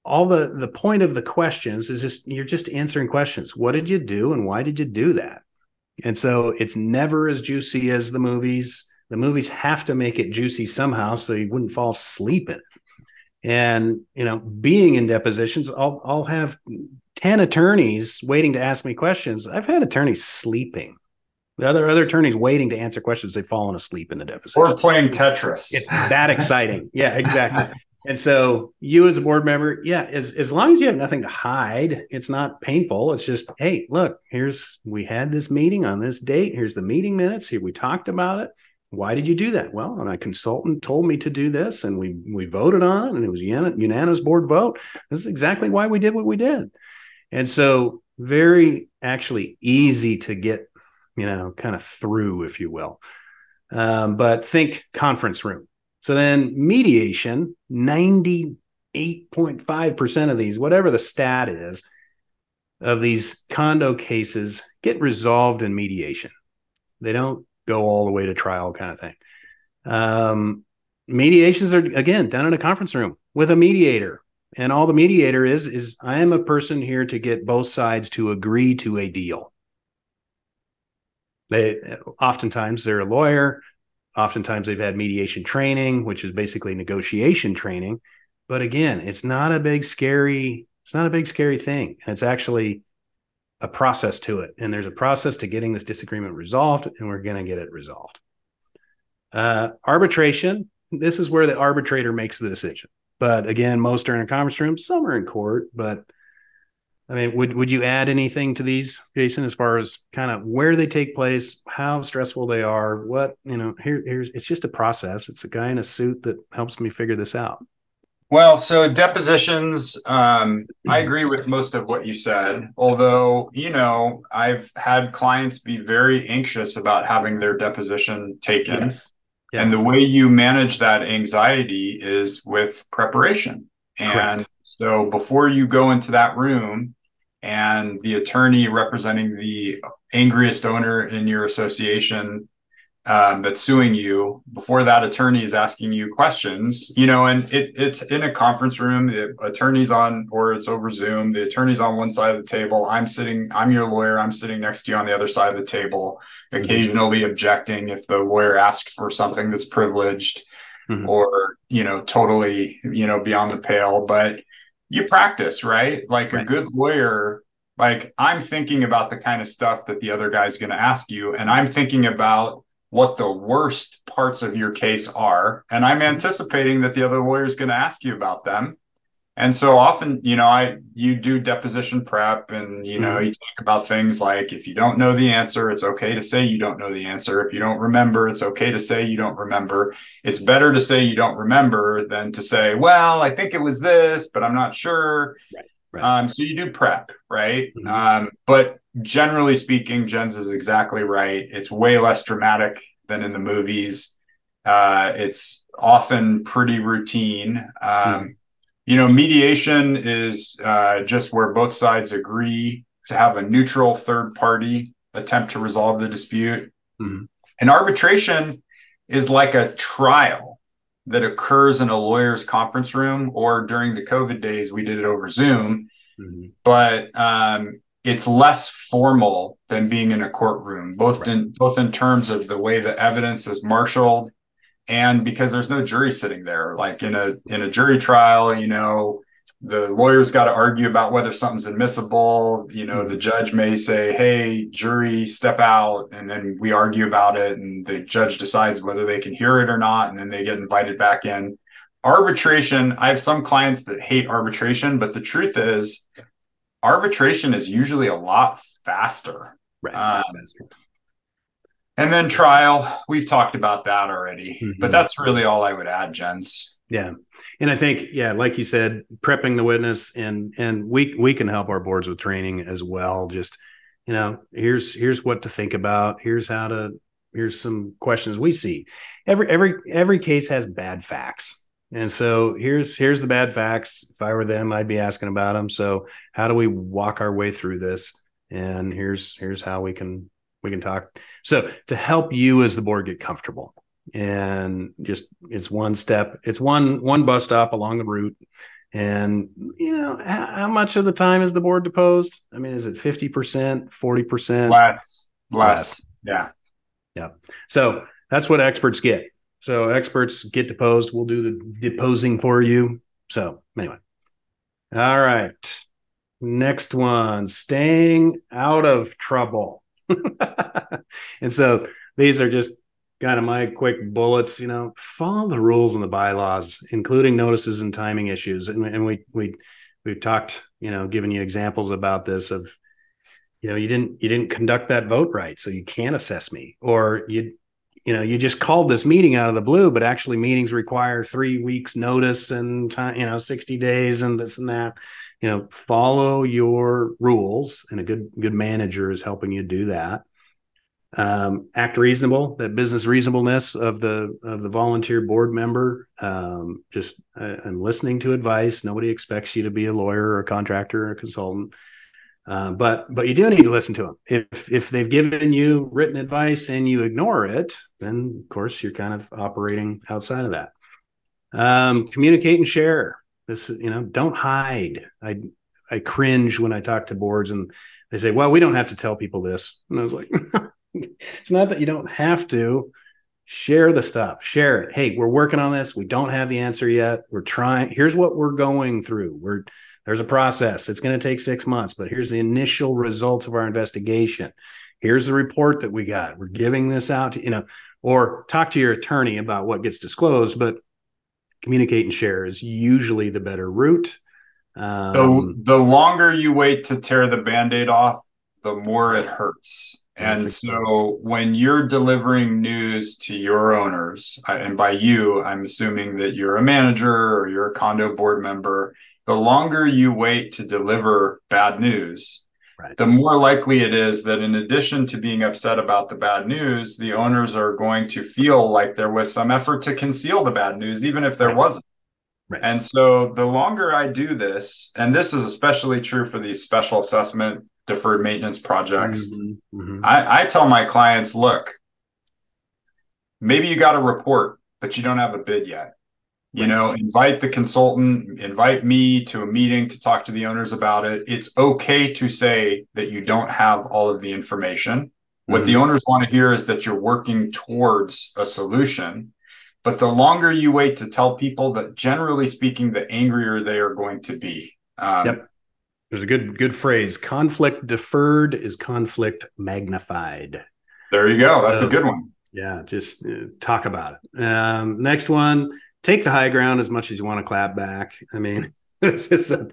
all the the point of the questions is just you're just answering questions. What did you do and why did you do that and so it's never as juicy as the movies. The movies have to make it juicy somehow so you wouldn't fall asleep in it. And, you know, being in depositions, I'll, I'll have 10 attorneys waiting to ask me questions. I've had attorneys sleeping. The other other attorneys waiting to answer questions, they've fallen asleep in the deposition. Or playing Tetris. It's that exciting. Yeah, exactly. And so you as a board member, yeah, as, as long as you have nothing to hide, it's not painful. It's just, hey, look, here's we had this meeting on this date. Here's the meeting minutes. Here we talked about it. Why did you do that? Well, my consultant told me to do this, and we we voted on it, and it was unanimous board vote. This is exactly why we did what we did. And so very actually easy to get, you know, kind of through, if you will. Um, but think conference room so then mediation, 98.5% of these, whatever the stat is, of these condo cases get resolved in mediation. They don't go all the way to trial kind of thing. Um, mediations are again done in a conference room with a mediator. And all the mediator is is I am a person here to get both sides to agree to a deal. They oftentimes they're a lawyer, Oftentimes they've had mediation training, which is basically negotiation training. But again, it's not a big scary, it's not a big scary thing. And it's actually a process to it. And there's a process to getting this disagreement resolved, and we're going to get it resolved. Uh, arbitration, this is where the arbitrator makes the decision. But again, most are in a conference room, some are in court, but I mean, would would you add anything to these, Jason, as far as kind of where they take place, how stressful they are, what you know? Here, here's it's just a process. It's a guy in a suit that helps me figure this out. Well, so depositions, um, I agree with most of what you said. Although, you know, I've had clients be very anxious about having their deposition taken. Yes. Yes. And the way you manage that anxiety is with preparation. And Correct. so before you go into that room, and the attorney representing the angriest owner in your association um, that's suing you before that attorney is asking you questions you know and it, it's in a conference room the attorney's on or it's over zoom the attorney's on one side of the table i'm sitting i'm your lawyer i'm sitting next to you on the other side of the table mm-hmm. occasionally mm-hmm. objecting if the lawyer asks for something that's privileged mm-hmm. or you know totally you know beyond the pale but you practice, right? Like right. a good lawyer, like I'm thinking about the kind of stuff that the other guy's going to ask you, and I'm thinking about what the worst parts of your case are, and I'm mm-hmm. anticipating that the other lawyer is going to ask you about them. And so often, you know, I you do deposition prep and you know, mm-hmm. you talk about things like if you don't know the answer, it's okay to say you don't know the answer. If you don't remember, it's okay to say you don't remember. It's better to say you don't remember than to say, well, I think it was this, but I'm not sure. Right. Right. Um, so you do prep, right? Mm-hmm. Um, but generally speaking, Jens is exactly right. It's way less dramatic than in the movies. Uh, it's often pretty routine. Um, mm-hmm you know, mediation is uh, just where both sides agree to have a neutral third party attempt to resolve the dispute. Mm-hmm. And arbitration is like a trial. that occurs in a lawyer's conference room, or during the COVID days, we did it over Zoom. Mm-hmm. But um, it's less formal than being in a courtroom, both right. in both in terms of the way the evidence is marshaled, and because there's no jury sitting there. Like in a in a jury trial, you know, the lawyer's got to argue about whether something's admissible. You know, the judge may say, "Hey, jury, step out," and then we argue about it, and the judge decides whether they can hear it or not, and then they get invited back in. Arbitration. I have some clients that hate arbitration, but the truth is, arbitration is usually a lot faster. Right. Um, and then trial. We've talked about that already, mm-hmm. but that's really all I would add, Jens. Yeah. And I think, yeah, like you said, prepping the witness and and we we can help our boards with training as well. Just, you know, here's here's what to think about. Here's how to here's some questions we see. Every every every case has bad facts. And so here's here's the bad facts. If I were them, I'd be asking about them. So how do we walk our way through this? And here's here's how we can we can talk. So to help you as the board get comfortable. And just it's one step it's one one bus stop along the route. And you know how, how much of the time is the board deposed? I mean is it 50% 40% less less yeah. Yeah so that's what experts get. So experts get deposed we'll do the deposing for you. So anyway. All right. Next one staying out of trouble and so these are just kind of my quick bullets, you know, follow the rules and the bylaws, including notices and timing issues. And, and we we we've talked, you know, given you examples about this of, you know, you didn't you didn't conduct that vote right, so you can't assess me, or you you know you just called this meeting out of the blue but actually meetings require three weeks notice and time you know 60 days and this and that. You know follow your rules and a good good manager is helping you do that. Um, act reasonable that business reasonableness of the of the volunteer board member um, just uh, i'm listening to advice. Nobody expects you to be a lawyer or a contractor or a consultant uh, but but you do need to listen to them if if they've given you written advice and you ignore it then of course you're kind of operating outside of that. Um, communicate and share. This you know don't hide. I i cringe when i talk to boards and they say well we don't have to tell people this. And i was like it's not that you don't have to. Share the stuff. Share it. Hey we're working on this. We don't have the answer yet. We're trying here's what we're going through. We're there's a process. It's going to take six months but here's the initial results of our investigation. Here's the report that we got. We're giving this out to you know or talk to your attorney about what gets disclosed but communicate and share is usually the better route. Um, the, the longer you wait to tear the band-aid off the more it hurts. And so when you're delivering news to your owners, and by you, I'm assuming that you're a manager or you're a condo board member, the longer you wait to deliver bad news, right. the more likely it is that in addition to being upset about the bad news, the owners are going to feel like there was some effort to conceal the bad news, even if there right. wasn't. Right. And so the longer I do this, and this is especially true for these special assessment deferred maintenance projects. Mm-hmm, mm-hmm. I, I tell my clients, look, maybe you got a report, but you don't have a bid yet. You know, invite the consultant, invite me to a meeting to talk to the owners about it. It's okay to say that you don't have all of the information. What mm-hmm. the owners want to hear is that you're working towards a solution. But the longer you wait to tell people that, generally speaking, the angrier they are going to be. Um, yep. There's a good good phrase. Conflict deferred is conflict magnified. There you go. That's a good one. Yeah, just uh, talk about it. Um, next one, take the high ground as much as you want to clap back. I mean, just a,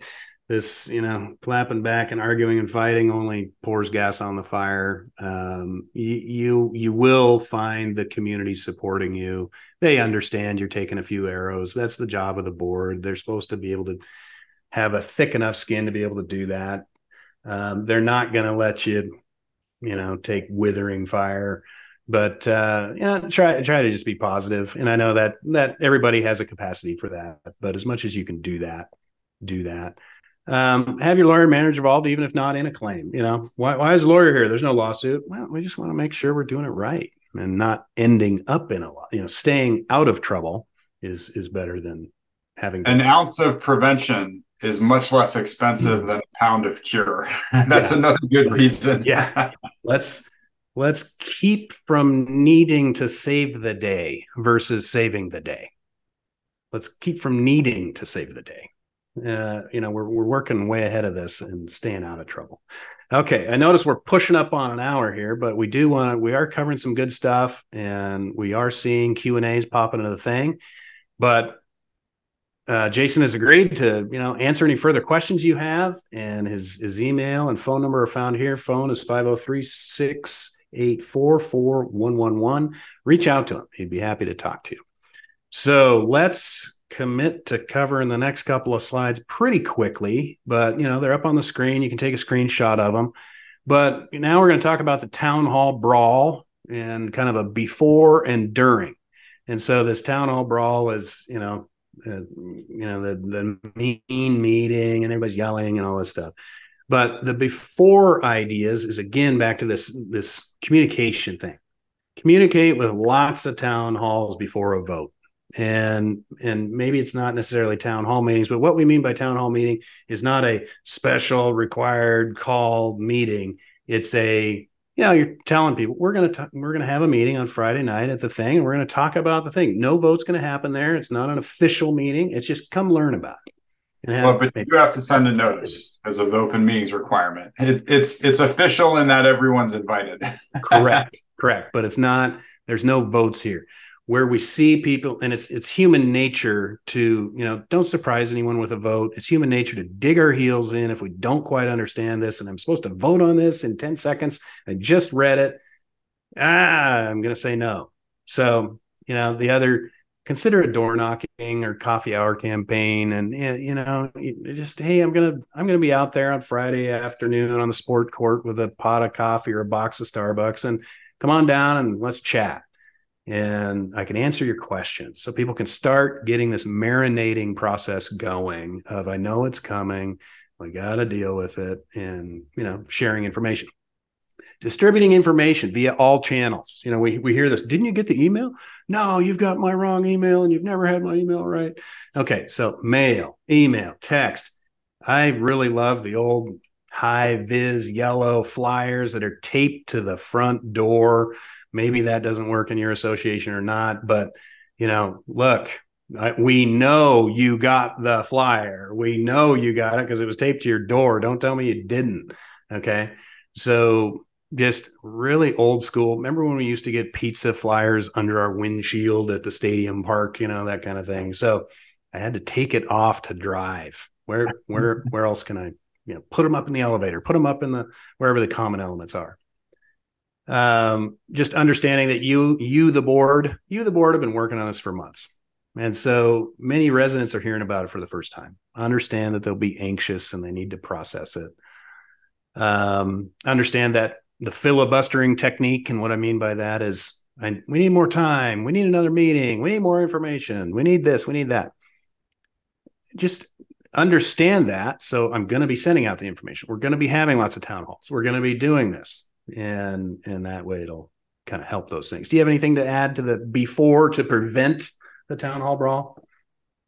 this, you know, clapping back and arguing and fighting only pours gas on the fire. Um, you, you you will find the community supporting you. They understand you're taking a few arrows. That's the job of the board. They're supposed to be able to have a thick enough skin to be able to do that. Um, they're not going to let you, you know, take withering fire. But uh, you know, try try to just be positive. And I know that that everybody has a capacity for that. But as much as you can do that, do that. Um, have your lawyer manager involved, even if not in a claim. You know, why, why is a lawyer here? There's no lawsuit. Well, we just want to make sure we're doing it right and not ending up in a lot. You know, staying out of trouble is is better than having an ounce of prevention is much less expensive mm. than a pound of cure. That's yeah. another good reason. yeah. Let's let's keep from needing to save the day versus saving the day. Let's keep from needing to save the day. Uh, you know, we're we're working way ahead of this and staying out of trouble. Okay, I notice we're pushing up on an hour here, but we do want to. We are covering some good stuff, and we are seeing Q and A's popping into the thing. But uh, Jason has agreed to, you know, answer any further questions you have, and his his email and phone number are found here. Phone is 503 684 4111. Reach out to him. He'd be happy to talk to you. So let's commit to covering the next couple of slides pretty quickly, but you know, they're up on the screen. You can take a screenshot of them. But now we're going to talk about the town hall brawl and kind of a before and during. And so this town hall brawl is, you know, uh, you know the the mean meeting and everybody's yelling and all this stuff but the before ideas is again back to this this communication thing communicate with lots of town halls before a vote and and maybe it's not necessarily town hall meetings but what we mean by town hall meeting is not a special required call meeting it's a you know, you're telling people we're going to we're going to have a meeting on Friday night at the thing, and we're going to talk about the thing. No vote's going to happen there. It's not an official meeting. It's just come learn about it. Well, but you have to send a notice as of open meetings requirement. It, it's it's official in that everyone's invited. correct, correct. But it's not. There's no votes here where we see people and it's it's human nature to you know don't surprise anyone with a vote it's human nature to dig our heels in if we don't quite understand this and i'm supposed to vote on this in 10 seconds i just read it ah i'm going to say no so you know the other consider a door knocking or coffee hour campaign and eh, you know just hey i'm gonna i'm gonna be out there on friday afternoon on the sport court with a pot of coffee or a box of starbucks and come on down and let's chat and I can answer your questions. So people can start getting this marinating process going of I know it's coming, we got to deal with it and you know sharing information. Distributing information via all channels. You know, we, we hear this. Didn't you get the email? No, you've got my wrong email and you've never had my email right. Okay, so mail, email, text. I really love the old high vis yellow flyers that are taped to the front door maybe that doesn't work in your association or not but you know look we know you got the flyer we know you got it because it was taped to your door don't tell me you didn't okay so just really old school. Remember when we used to get pizza flyers under our windshield at the stadium park you know that kind of thing? So i had to take it off to drive. Where where where else can i you know put them up in the elevator put them up in the wherever the common elements are. Um, just understanding that you you the board you the board have been working on this for months. And so many residents are hearing about it for the first time. Understand that they'll be anxious and they need to process it. Um, understand that the filibustering technique. And what i mean by that is I, we need more time. We need another meeting. We need more information. We need this. We need that. Just understand that. So i'm going to be sending out the information. We're going to be having lots of town halls. We're going to be doing this. And and that way it'll kind of help those things. Do you have anything to add to the before to prevent the town hall brawl?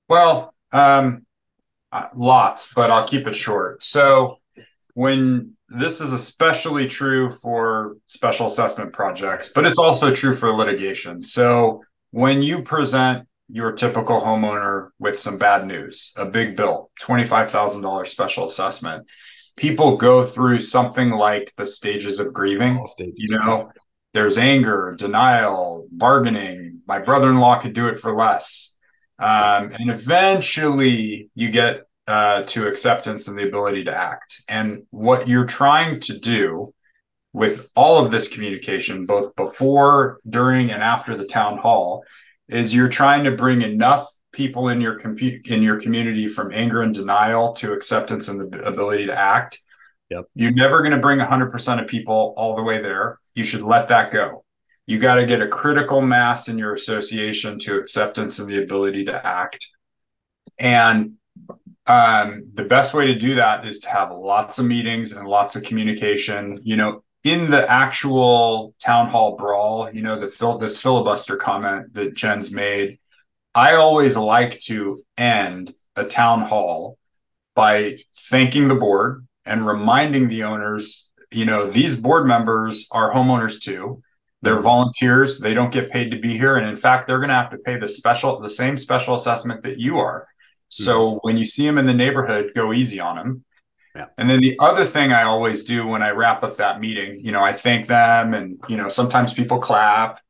Well, um, uh, lots, but I'll keep it short. So when this is especially true for special assessment projects, but it's also true for litigation. So when you present your typical homeowner with some bad news, a big bill, $25,000 special assessment, people go through something like the stages of grieving. Stages. You know, there's anger, denial, bargaining. My brother in law could do it for less. Um, and eventually you get uh, to acceptance and the ability to act. And what you're trying to do with all of this communication, both before, during, and after the town hall, is you're trying to bring enough people in your compu- in your community from anger and denial to acceptance and the ability to act. Yep. You're never going to bring 100% of people all the way there. You should let that go. You got to get a critical mass in your association to acceptance and the ability to act. And um, the best way to do that is to have lots of meetings and lots of communication. You know, in the actual town hall brawl, you know, the fil- this filibuster comment that Jens made, I always like to end a town hall by thanking the board and reminding the owners, you know, these board members are homeowners too. They're volunteers. They don't get paid to be here. And in fact, they're going to have to pay the special, the same special assessment that you are. So mm-hmm. when you see them in the neighborhood, go easy on them. Yeah. And then the other thing I always do when I wrap up that meeting, you know, I thank them and, you know, sometimes people clap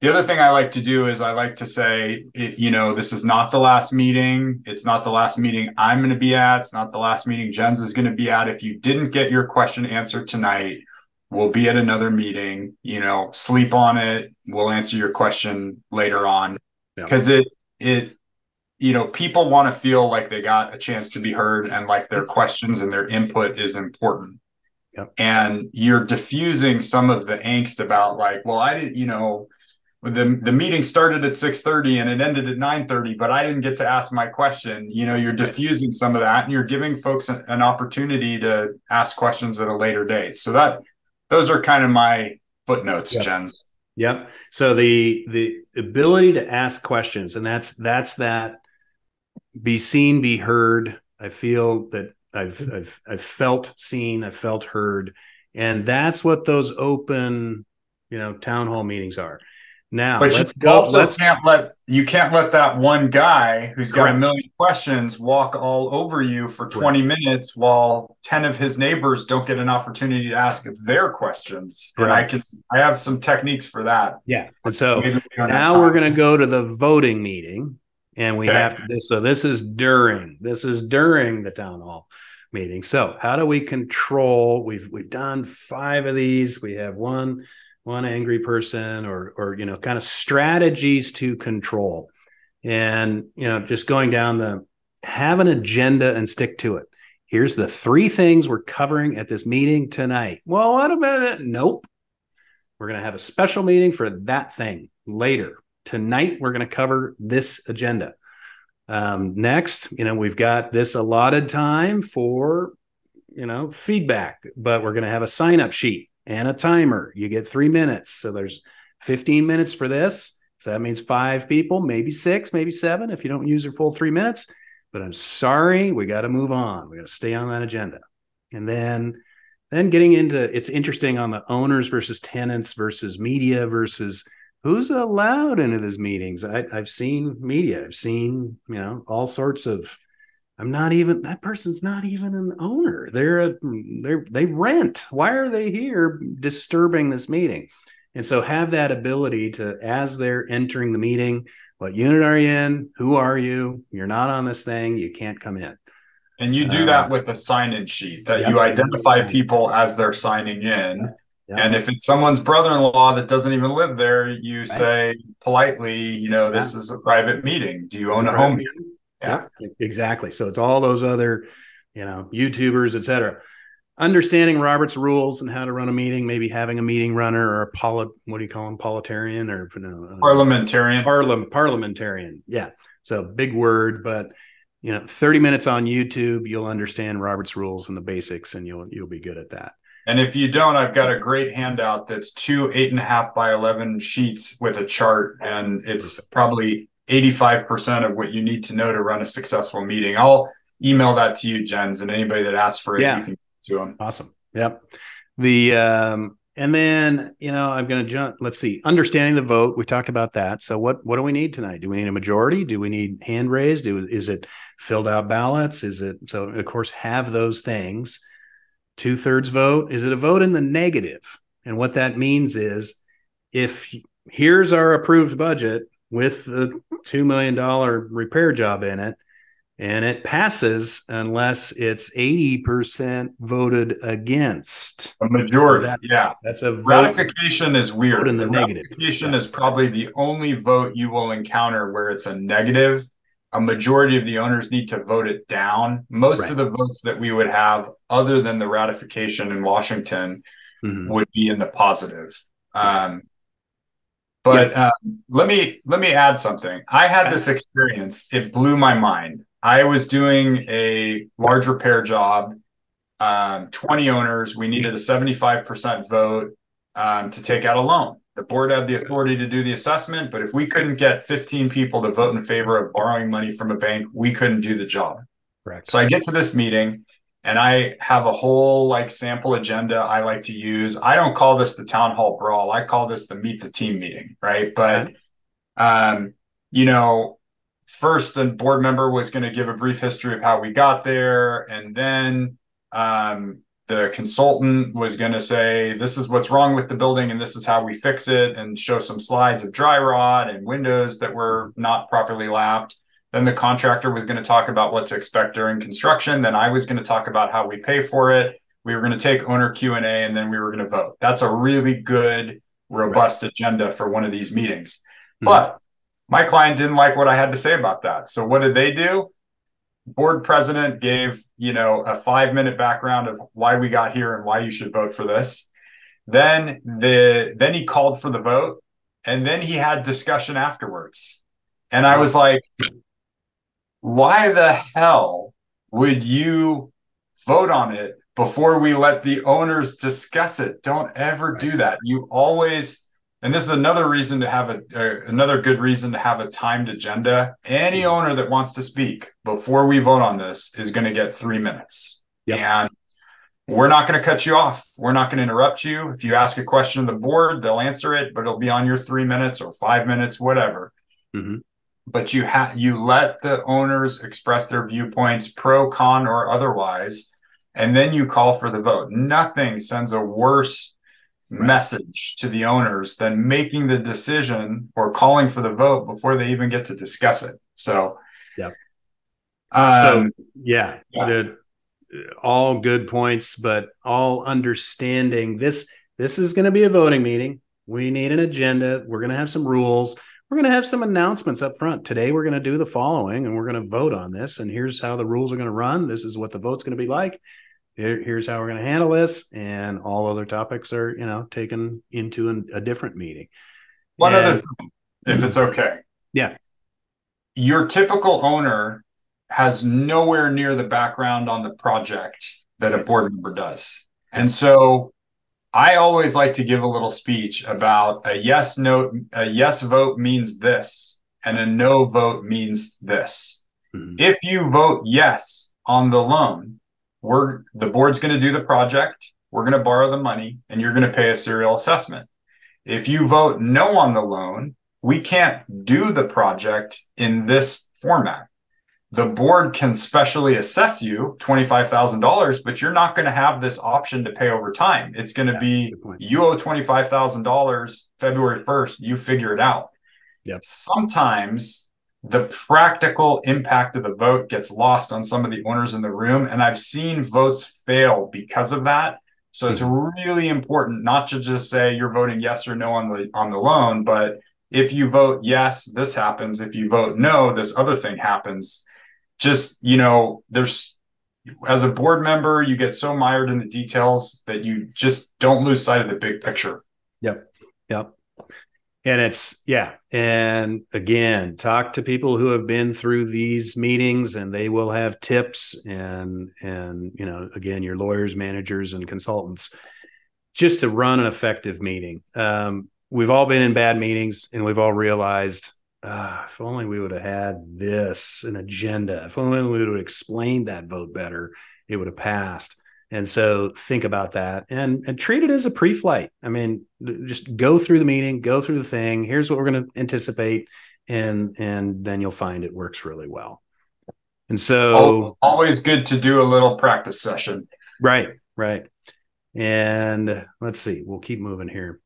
the other thing I like to do is I like to say, it, you know, this is not the last meeting. It's not the last meeting I'm going to be at. It's not the last meeting Jens is going to be at. If you didn't get your question answered tonight, we'll be at another meeting. You know, sleep on it. We'll answer your question later on because yeah. it it you know people want to feel like they got a chance to be heard and like their questions and their input is important. Yep. And you're diffusing some of the angst about like, well, I didn't, you know the the meeting started at 6:30 and it ended at 9:30 but I didn't get to ask my question you know you're diffusing some of that and you're giving folks an, an opportunity to ask questions at a later date so that those are kind of my footnotes yep. Jens yep so the the ability to ask questions and that's that's that be seen be heard I feel that I've mm-hmm. I've I've felt seen I've felt heard and that's what those open you know town hall meetings are now but let's go. Let's can't let you can't let that one guy who's Correct. got a million questions walk all over you for 20 minutes while 10 of his neighbors don't get an opportunity to ask their questions. Correct. And I can I have some techniques for that. Yeah. And so now we're gonna go to the voting meeting and we okay. have to this so this is during this is during the town hall meeting. So how do we control? We've we've done five of these. We have one one angry person or or you know kind of strategies to control and you know just going down the have an agenda and stick to it here's the three things we're covering at this meeting tonight well what about it nope we're going to have a special meeting for that thing later tonight we're going to cover this agenda um, next you know we've got this allotted time for you know feedback but we're going to have a sign up sheet and a timer. You get three minutes. So there's 15 minutes for this. So that means five people, maybe six, maybe seven if you don't use your full three minutes. But I'm sorry, we got to move on. We got to stay on that agenda. And then then getting into it's interesting on the owners versus tenants versus media versus who's allowed into these meetings. I, I've seen media, I've seen, you know, all sorts of I'm not even that person's not even an owner. They're a, they're they rent. Why are they here disturbing this meeting? And so have that ability to as they're entering the meeting, what unit are you in? Who are you? You're not on this thing. You can't come in. And you do uh, that with a sign-in sheet that you identify people as they're signing in. Yep. And if it's someone's brother-in-law that doesn't even live there, you right. say politely, you know, this is a private meeting. Do you own a, a home here? Yeah, exactly. So it's all those other, you know, YouTubers, etc. Understanding Robert's rules and how to run a meeting, maybe having a meeting runner or a polit, what do you call them, politarian or uh, parliamentarian? Parliam, parliamentarian. Yeah. So big word, but you know, 30 minutes on YouTube, you'll understand Robert's rules and the basics, and you'll you'll be good at that. And if you don't, I've got a great handout that's two eight and a half by eleven sheets with a chart, and it's probably 85% of what you need to know to run a successful meeting. I'll email that to you, Jens, and anybody that asks for it, yeah. you can to them. Awesome. Yep. The um, and then you know I'm going to jump. Let's see. Understanding the vote. We talked about that. So what what do we need tonight? Do we need a majority? Do we need hand raised? Do is it filled out ballots? Is it so? Of course, have those things. Two thirds vote. Is it a vote in the negative? And what that means is, if here's our approved budget, with the $2 million repair job in it. And it passes unless it's 80% voted against. A majority. That, yeah. That's a vote, ratification is weird. In the, the negative. Ratification yeah. is probably the only vote you will encounter where it's a negative. A majority of the owners need to vote it down. Most right. of the votes that we would have, other than the ratification in Washington, mm-hmm. would be in the positive. Um, but yeah. um, let me let me add something. I had this experience. It blew my mind. I was doing a large repair job. Um, 20 owners. We needed a 75% vote um, to take out a loan. The board had the authority to do the assessment, but if we couldn't get 15 people to vote in favor of borrowing money from a bank, we couldn't do the job. Correct. So I get to this meeting and I have a whole like sample agenda I like to use. I don't call this the town hall brawl. I call this the meet the team meeting, right? But um, you know, first the board member was going to give a brief history of how we got there, and then um, the consultant was going to say this is what's wrong with the building and this is how we fix it, and show some slides of dry rot and windows that were not properly lapped. Then the contractor was going to talk about what to expect during construction. Then I was going to talk about how we pay for it. We were going to take owner Q and A, and then we were going to vote. That's a really good, robust right. agenda for one of these meetings. Mm-hmm. But my client didn't like what I had to say about that. So what did they do? Board president gave you know a five minute background of why we got here and why you should vote for this. Then the then he called for the vote, and then he had discussion afterwards. And I was like, why the hell would you vote on it before we let the owners discuss it? Don't ever do that. You always, and this is another reason to have a, uh, another good reason to have a timed agenda. Any mm-hmm. owner that wants to speak before we vote on this is going to get three minutes. Yep. And we're not going to cut you off. We're not going to interrupt you. If you ask a question of the board, they'll answer it, but it'll be on your three minutes or five minutes, whatever. Mm-hmm but you have you let the owners express their viewpoints pro con or otherwise and then you call for the vote nothing sends a worse right. message to the owners than making the decision or calling for the vote before they even get to discuss it so yeah um, so yeah, yeah. The, all good points but all understanding this this is going to be a voting meeting we need an agenda we're going to have some rules we're going to have some announcements up front. Today, we're going to do the following and we're going to vote on this. And here's how the rules are going to run. This is what the vote's going to be like. Here, here's how we're going to handle this. And all other topics are, you know, taken into an, a different meeting. One and, other thing, if it's okay. Yeah. Your typical owner has nowhere near the background on the project that a board member does. And so I always like to give a little speech about a yes no a yes vote means this and a no vote means this. Mm-hmm. If you vote yes on the loan, we're the board's going to do the project, we're going to borrow the money and you're going to pay a serial assessment. If you vote no on the loan, we can't do the project in this format the board can specially assess you $25,000, but you're not going to have this option to pay over time. It's going to yeah, be you owe $25,000 February 1st, you figure it out. Yep. Sometimes the practical impact of the vote gets lost on some of the owners in the room. And I've seen votes fail because of that. So it's hmm. really important not to just say you're voting yes or no on the on the loan, but if you vote yes, this happens. If you vote no, this other thing happens just you know there's as a board member you get so mired in the details that you just don't lose sight of the big picture yep yep and it's yeah. And again talk to people who have been through these meetings and they will have tips and and you know again your lawyers managers and consultants just to run an effective meeting. Um, we've all been in bad meetings and we've all realized uh, if only we would have had this an agenda. If only we would have explained that vote better it would have passed and so think about that and and treat it as a pre-flight. I mean just go through the meeting go through the thing. Here's what we're going to anticipate and and then you'll find it works really well. And so always good to do a little practice session. Right right. And let's see we'll keep moving here.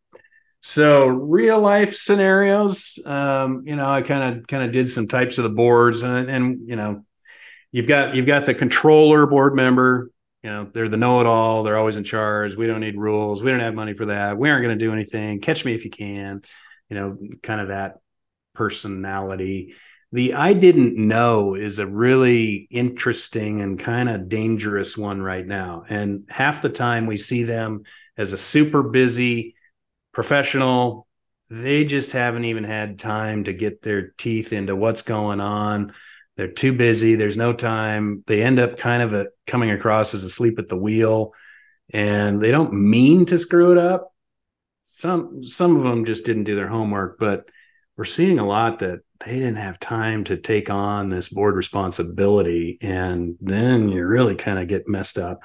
So real life scenarios, um, you know, I kind of kind of did some types of the boards, and and you know, you've got you've got the controller board member. You know, they're the know-it-all. They're always in charge. We don't need rules. We don't have money for that. We aren't going to do anything. Catch me if you can. You know, kind of that personality. The I didn't know is a really interesting and kind of dangerous one right now. And half the time we see them as a super busy professional. They just haven't even had time to get their teeth into what's going on. They're too busy. There's no time. They end up kind of a, coming across as asleep at the wheel, and they don't mean to screw it up, some some of them just didn't do their homework, but we're seeing a lot that they didn't have time to take on this board responsibility, and then you really kind of get messed up.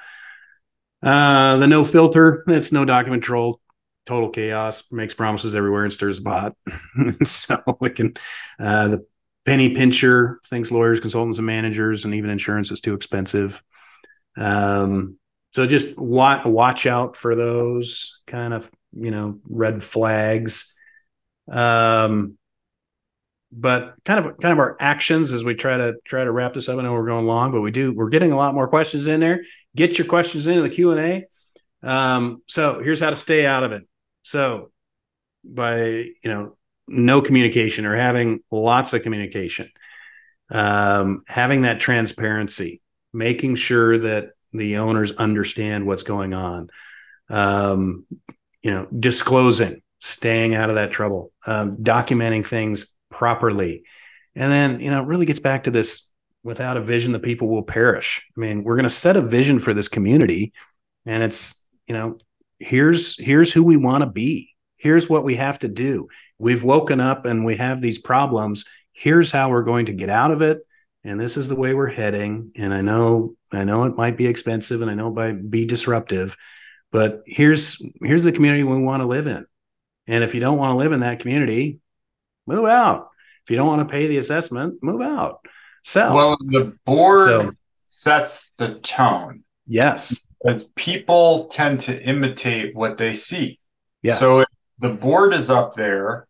Uh, the no filter, it's no document troll, total chaos, makes promises everywhere and stirs the pot. so we can uh, the penny pincher thinks lawyers, consultants, and managers, and even insurance is too expensive. Um, so just watch watch out for those kind of you know red flags. Um, but kind of kind of our actions as we try to try to wrap this up. I know we're going long, but we do we're getting a lot more questions in there. Get your questions into the Q and A. Um, so here's how to stay out of it. So by you know no communication or having lots of communication, um, having that transparency, making sure that the owners understand what's going on, um, you know, disclosing, staying out of that trouble, um, documenting things properly. And then, you know, it really gets back to this without a vision, the people will perish. I mean, we're going to set a vision for this community and it's, you know, here's, here's who we want to be. Here's what we have to do. We've woken up and we have these problems. Here's how we're going to get out of it. And this is the way we're heading. And I know, I know it might be expensive and I know it might be disruptive, but here's, here's the community we want to live in. And if you don't want to live in that community, move out. If you don't want to pay the assessment, move out. Sell. Well, the board so, sets the tone. Yes. Because people tend to imitate what they see. Yes. So if the board is up there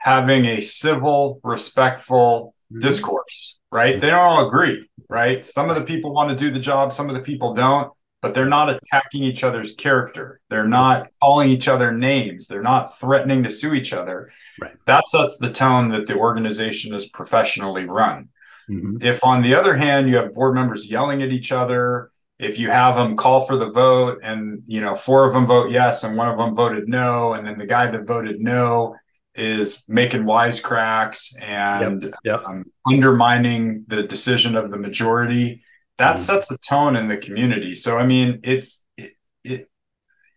having a civil, respectful mm-hmm. discourse, right? They don't all agree, right? Some of the people want to do the job, some of the people don't but they're not attacking each other's character. They're not calling each other names. They're not threatening to sue each other. Right. That sets the tone that the organization is professionally run. Mm-hmm. If, on the other hand, you have board members yelling at each other, if you have them call for the vote and you know four of them vote yes and one of them voted no, and then the guy that voted no is making wisecracks and yep. Yep. Um, undermining the decision of the majority that mm-hmm. sets a tone in the community. So I mean, it's it, it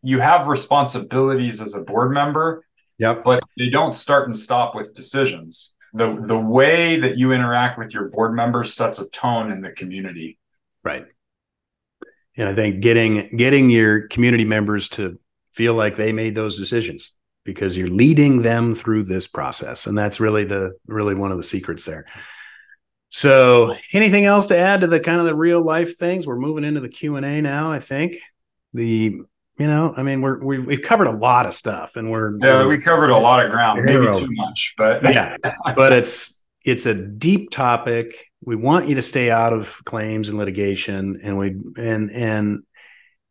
you have responsibilities as a board member, yep. but they don't start and stop with decisions. The the way that you interact with your board members sets a tone in the community. Right. And I think getting getting your community members to feel like they made those decisions because you're leading them through this process and that's really the really one of the secrets there so, anything else to add to the kind of the real life things? We're moving into the Q and A now. I think the you know, I mean, we're we've, we've covered a lot of stuff, and we're yeah, we're, we covered a lot of ground, maybe too much, but yeah, but it's it's a deep topic. We want you to stay out of claims and litigation, and we and and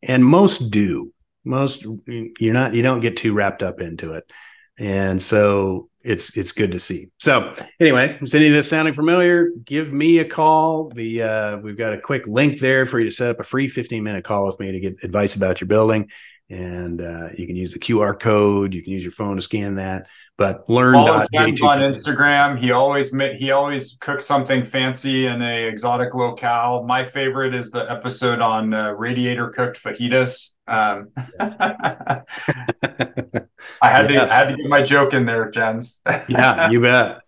and most do. Most you're not you don't get too wrapped up into it, and so it's it's good to see. So anyway, is any of this sounding familiar? Give me a call. The uh, we've got a quick link there for you to set up a free 15 minute call with me to get advice about your building. And uh, you can use the QR code. You can use your phone to scan that. But learn Follow on Instagram. He always he always cooks something fancy in a exotic locale. My favorite is the episode on uh, radiator cooked fajitas. Um, I had yes. to I had to get my joke in there, Jens. yeah, you bet.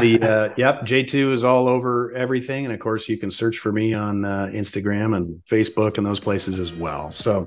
The uh, yep, J2 is all over everything, and of course you can search for me on uh, Instagram and Facebook and those places as well. So